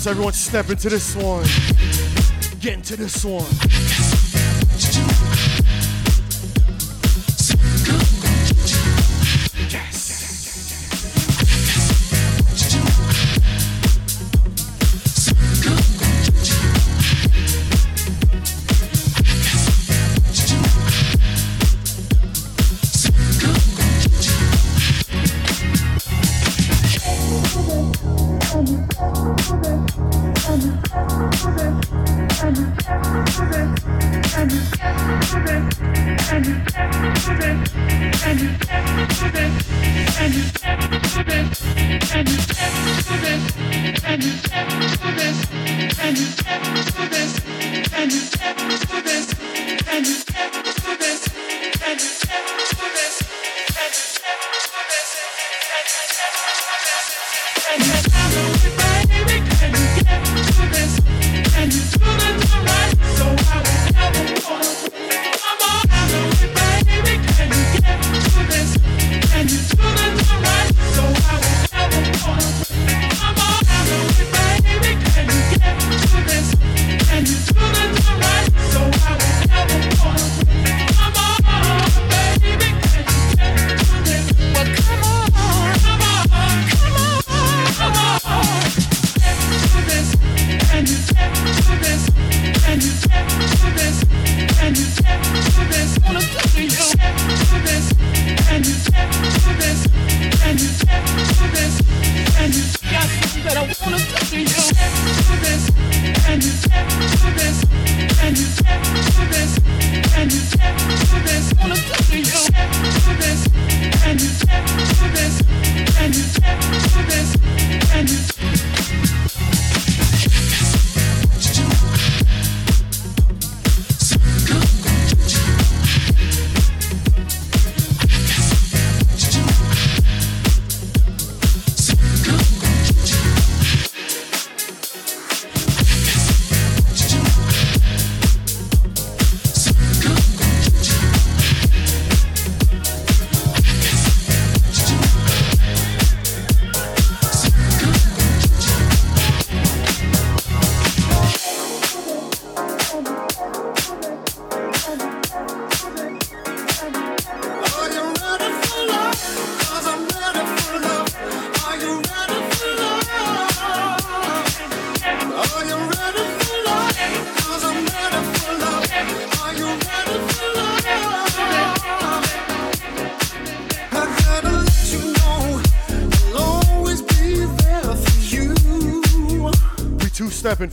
Shouts everyone step into this one. Get into this one. We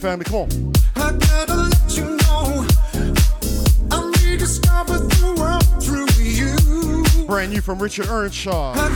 family. Come on. I gotta let you know I rediscovered the world through you. Brand new from Richard Earnshaw. I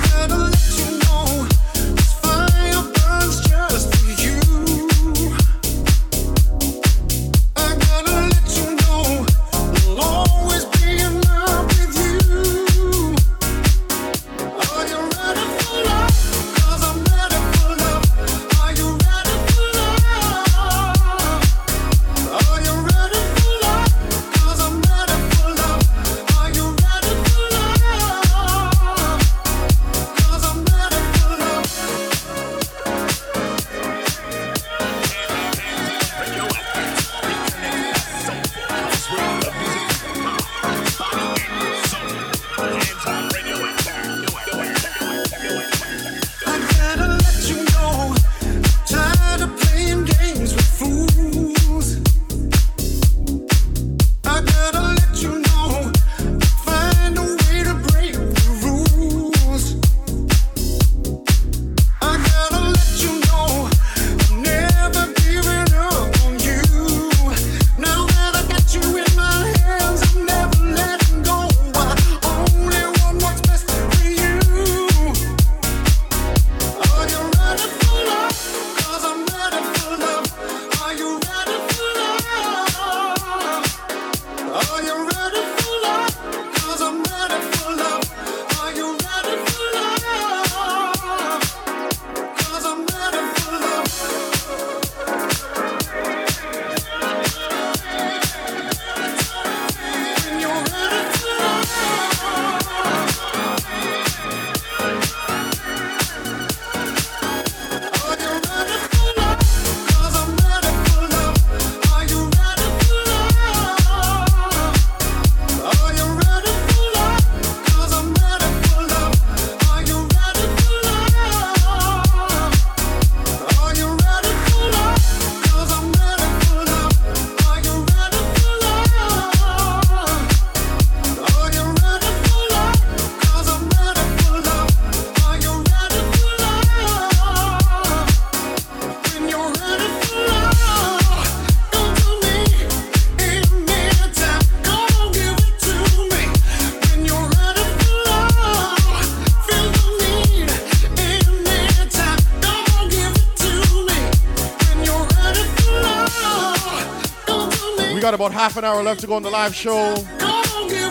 about half an hour left to go on the live show.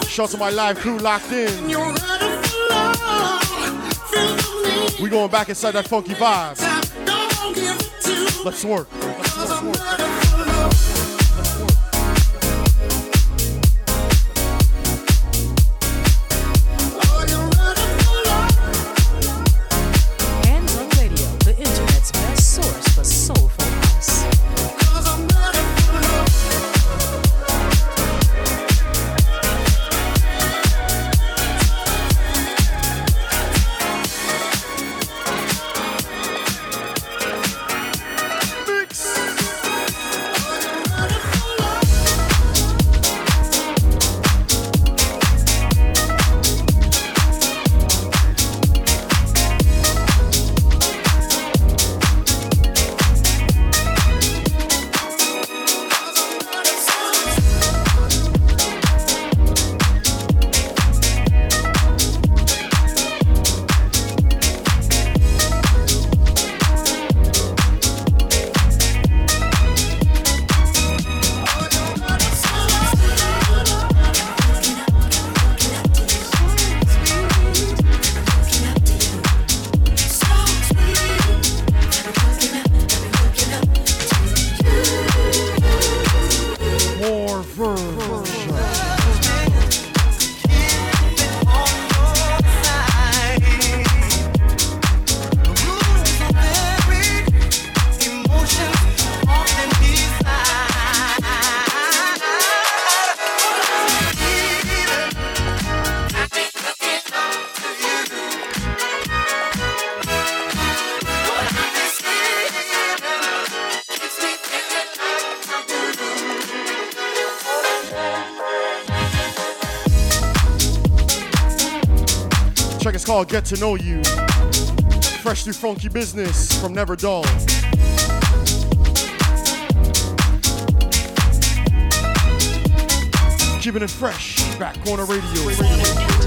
Shout out to my live crew locked in. We going back inside that funky vibe. Let's work. Called Get to Know You. Fresh through funky business from Never Dull. Keeping it fresh. Back corner radio. Be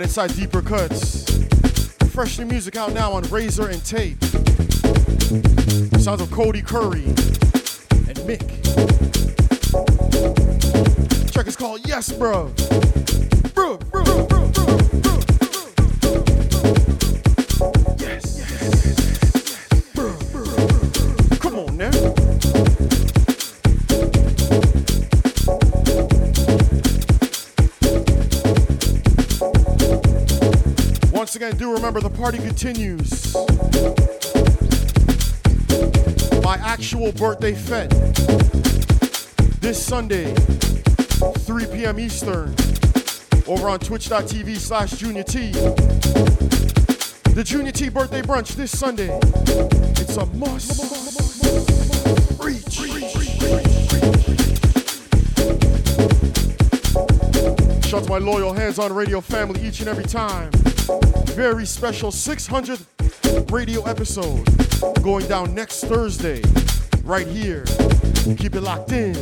right inside Deeper Cuts. Fresh new music out now on Razor and Tape. Sounds of Cody Currie and MIK. Track is called Yes, Bro. Remember the party continues. My actual birthday fete this Sunday, 3 p.m. Eastern, over on twitch.tv slash Junior T. The Junior T birthday brunch this Sunday. It's a must. Reach. Shout out to my loyal hands-on radio family each and every time. Very special 600th radio episode going down next Thursday, right here. Keep it locked in.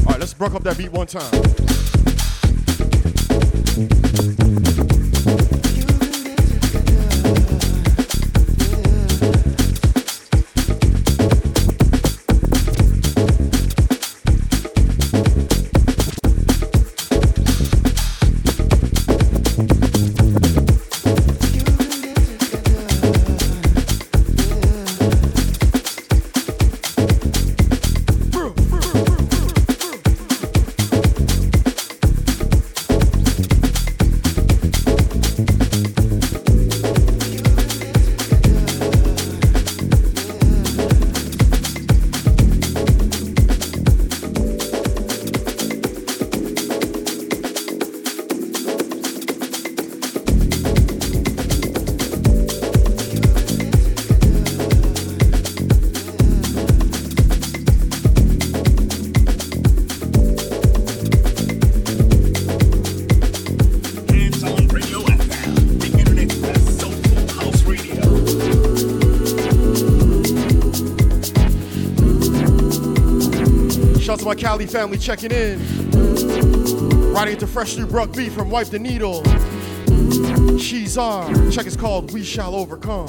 All right, let's broke up that beat one time. Family checking in. Riding into fresh new Bruck B from Wipe the Needle. She's our check is called We Shall Overcome.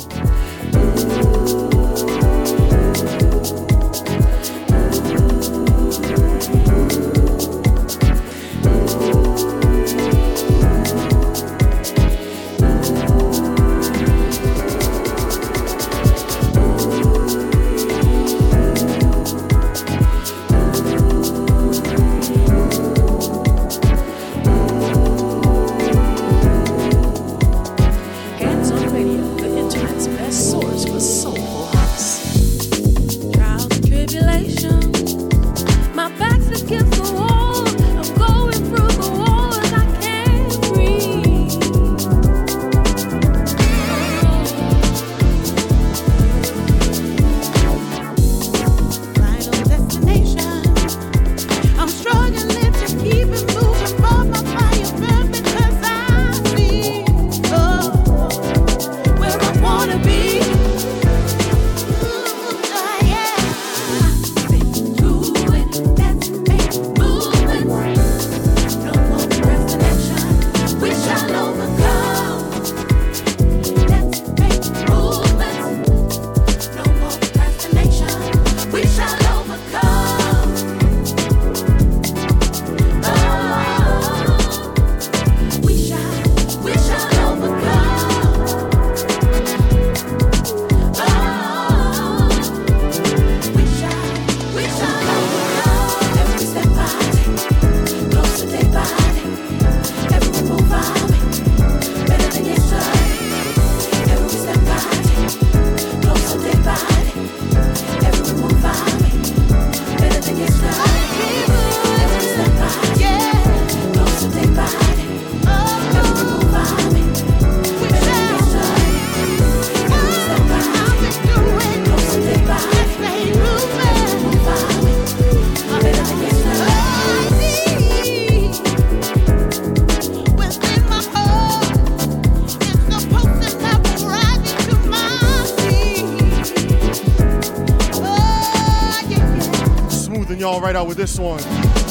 y'all right out with this one.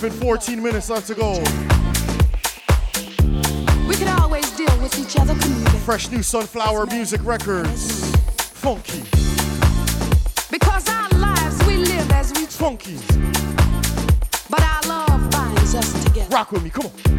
5 and 14 minutes left to go. We can always deal with each other commuting. Fresh new Sunflower Music Records. Funky. Because our lives we live as we Funky. But our love binds us together. Rock with me, come on.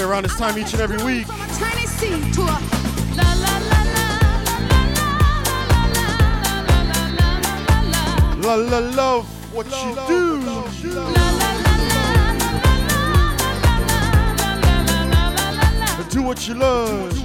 Say around this time each and every week. La la love what you do. Do what you love.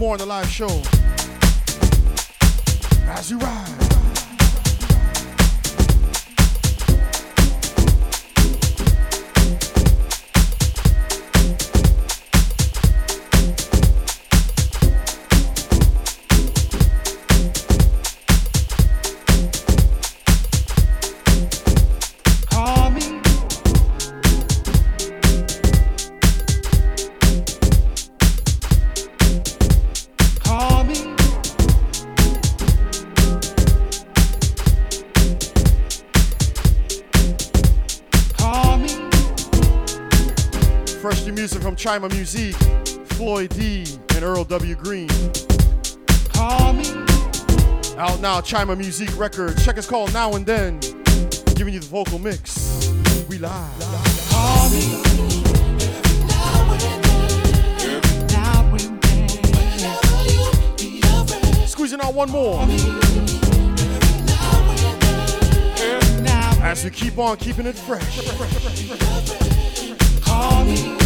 More on the live show. From Chymamusique, Floyd D, and Earl W. Green. Call me. Out now, Chymamusique Records. Check us called Now and Then. Giving you the vocal mix. We live. Call me. Now and then. Squeezing out one more. As we keep on keeping it fresh. Call me.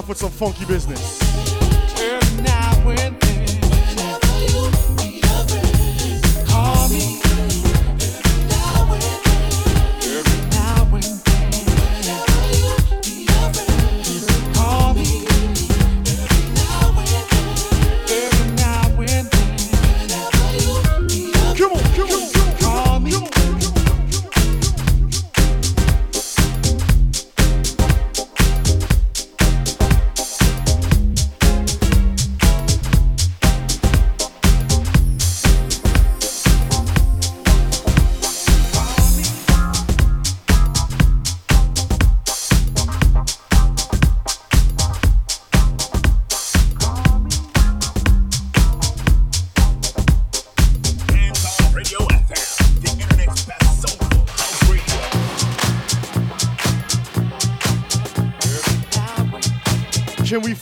Off with some funky business.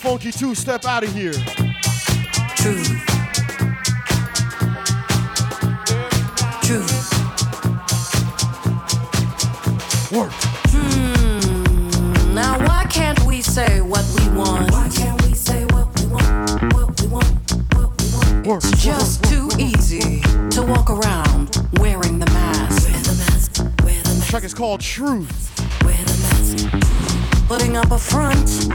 Funky two step out of here? Truth. Truth. Work. Hmm. Now why can't we say what we want? Why can't we say what we want? What we want? What we want? Work. It's just too easy to walk around wearing the mask. Wear the mask. Wear the The track is called Truth. Wear the mask. Putting up a front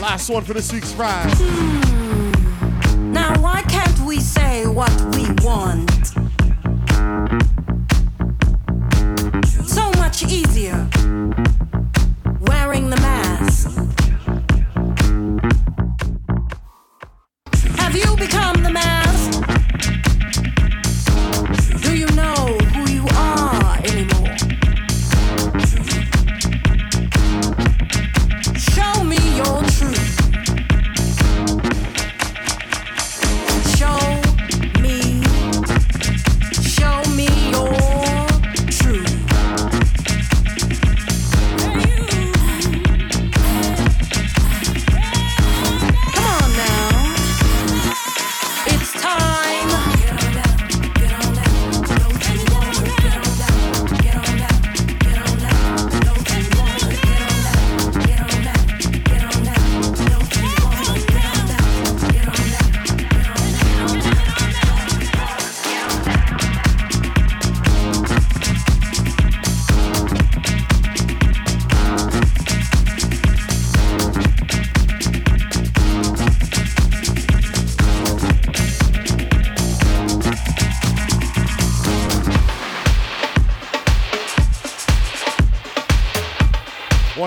Last one for this week's ride.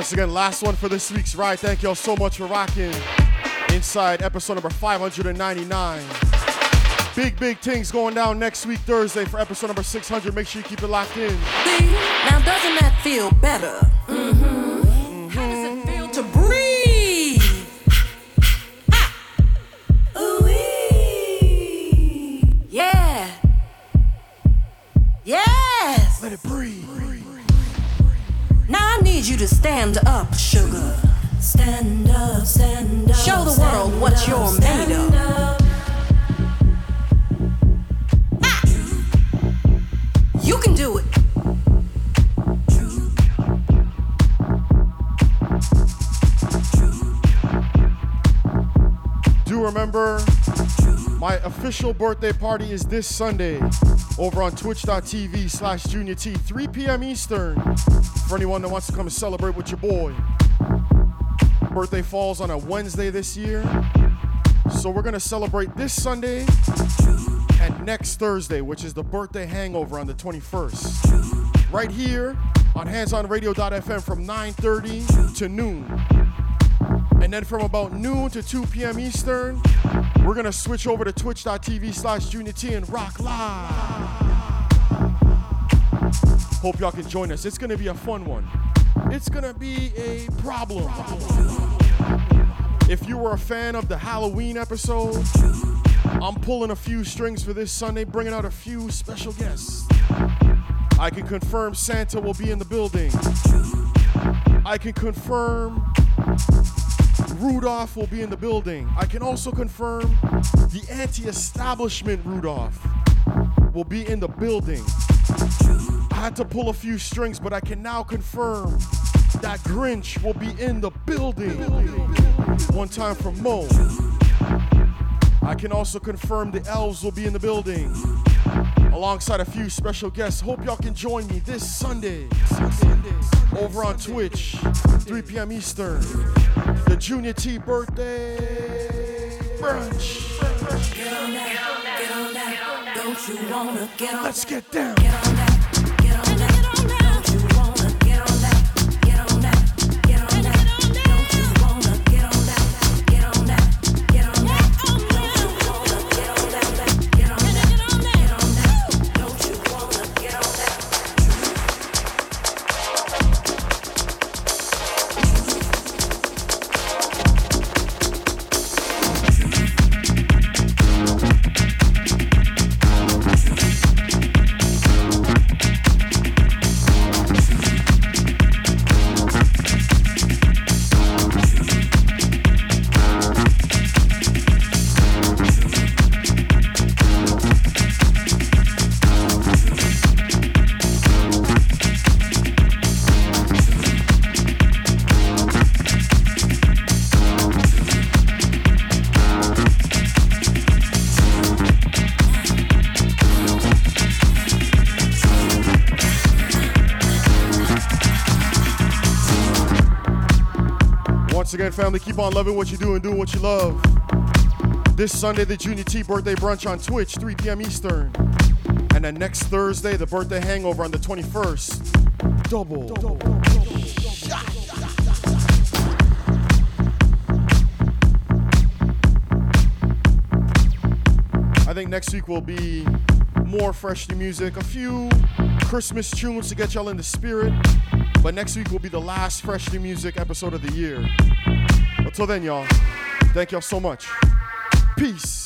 Once again, last one for this week's ride. Thank y'all so much for rocking inside episode number 599. Big, big things going down next week, Thursday, for episode number 600. Make sure you keep it locked in. See, now doesn't that feel better? Mm-hmm. Stand up, sugar. Stand up, stand up. Show the world what you're made official birthday party is this Sunday over on twitch.tv slash junior T, 3 p.m. Eastern. For anyone that wants to come and celebrate with your boy. Birthday falls on a Wednesday this year. So we're gonna celebrate this Sunday and next Thursday, which is the birthday hangover on the 21st. Right here on handsonradio.fm from 9:30 to noon. And then from about noon to 2 p.m. Eastern, we're gonna switch over to twitch.tv slash junior T and rock live. Hope y'all can join us. It's gonna be a fun one. It's gonna be a problem. If you were a fan of the Halloween episode, I'm pulling a few strings for this Sunday, bringing out a few special guests. I can confirm Santa will be in the building. I can confirm Rudolph will be in the building. I can also confirm the anti establishment Rudolph will be in the building. I had to pull a few strings, but I can now confirm that Grinch will be in the building. One time from Mo. I can also confirm the elves will be in the building alongside a few special guests. Hope y'all can join me this Sunday over on Twitch, 3 p.m. Eastern. The Junior T birthday brunch. Get on that, get on that. Don't you wanna get on Let's get down. Get on that, Family, keep on loving what you do and doing what you love. This Sunday, the Junior T birthday brunch on Twitch, 3 p.m. Eastern. And then next Thursday, the birthday hangover on the 21st. Double. I think next week will be more fresh new music, a few Christmas tunes to get y'all in the spirit. But next week will be the last fresh new music episode of the year. Until then, y'all, thank y'all so much. Peace.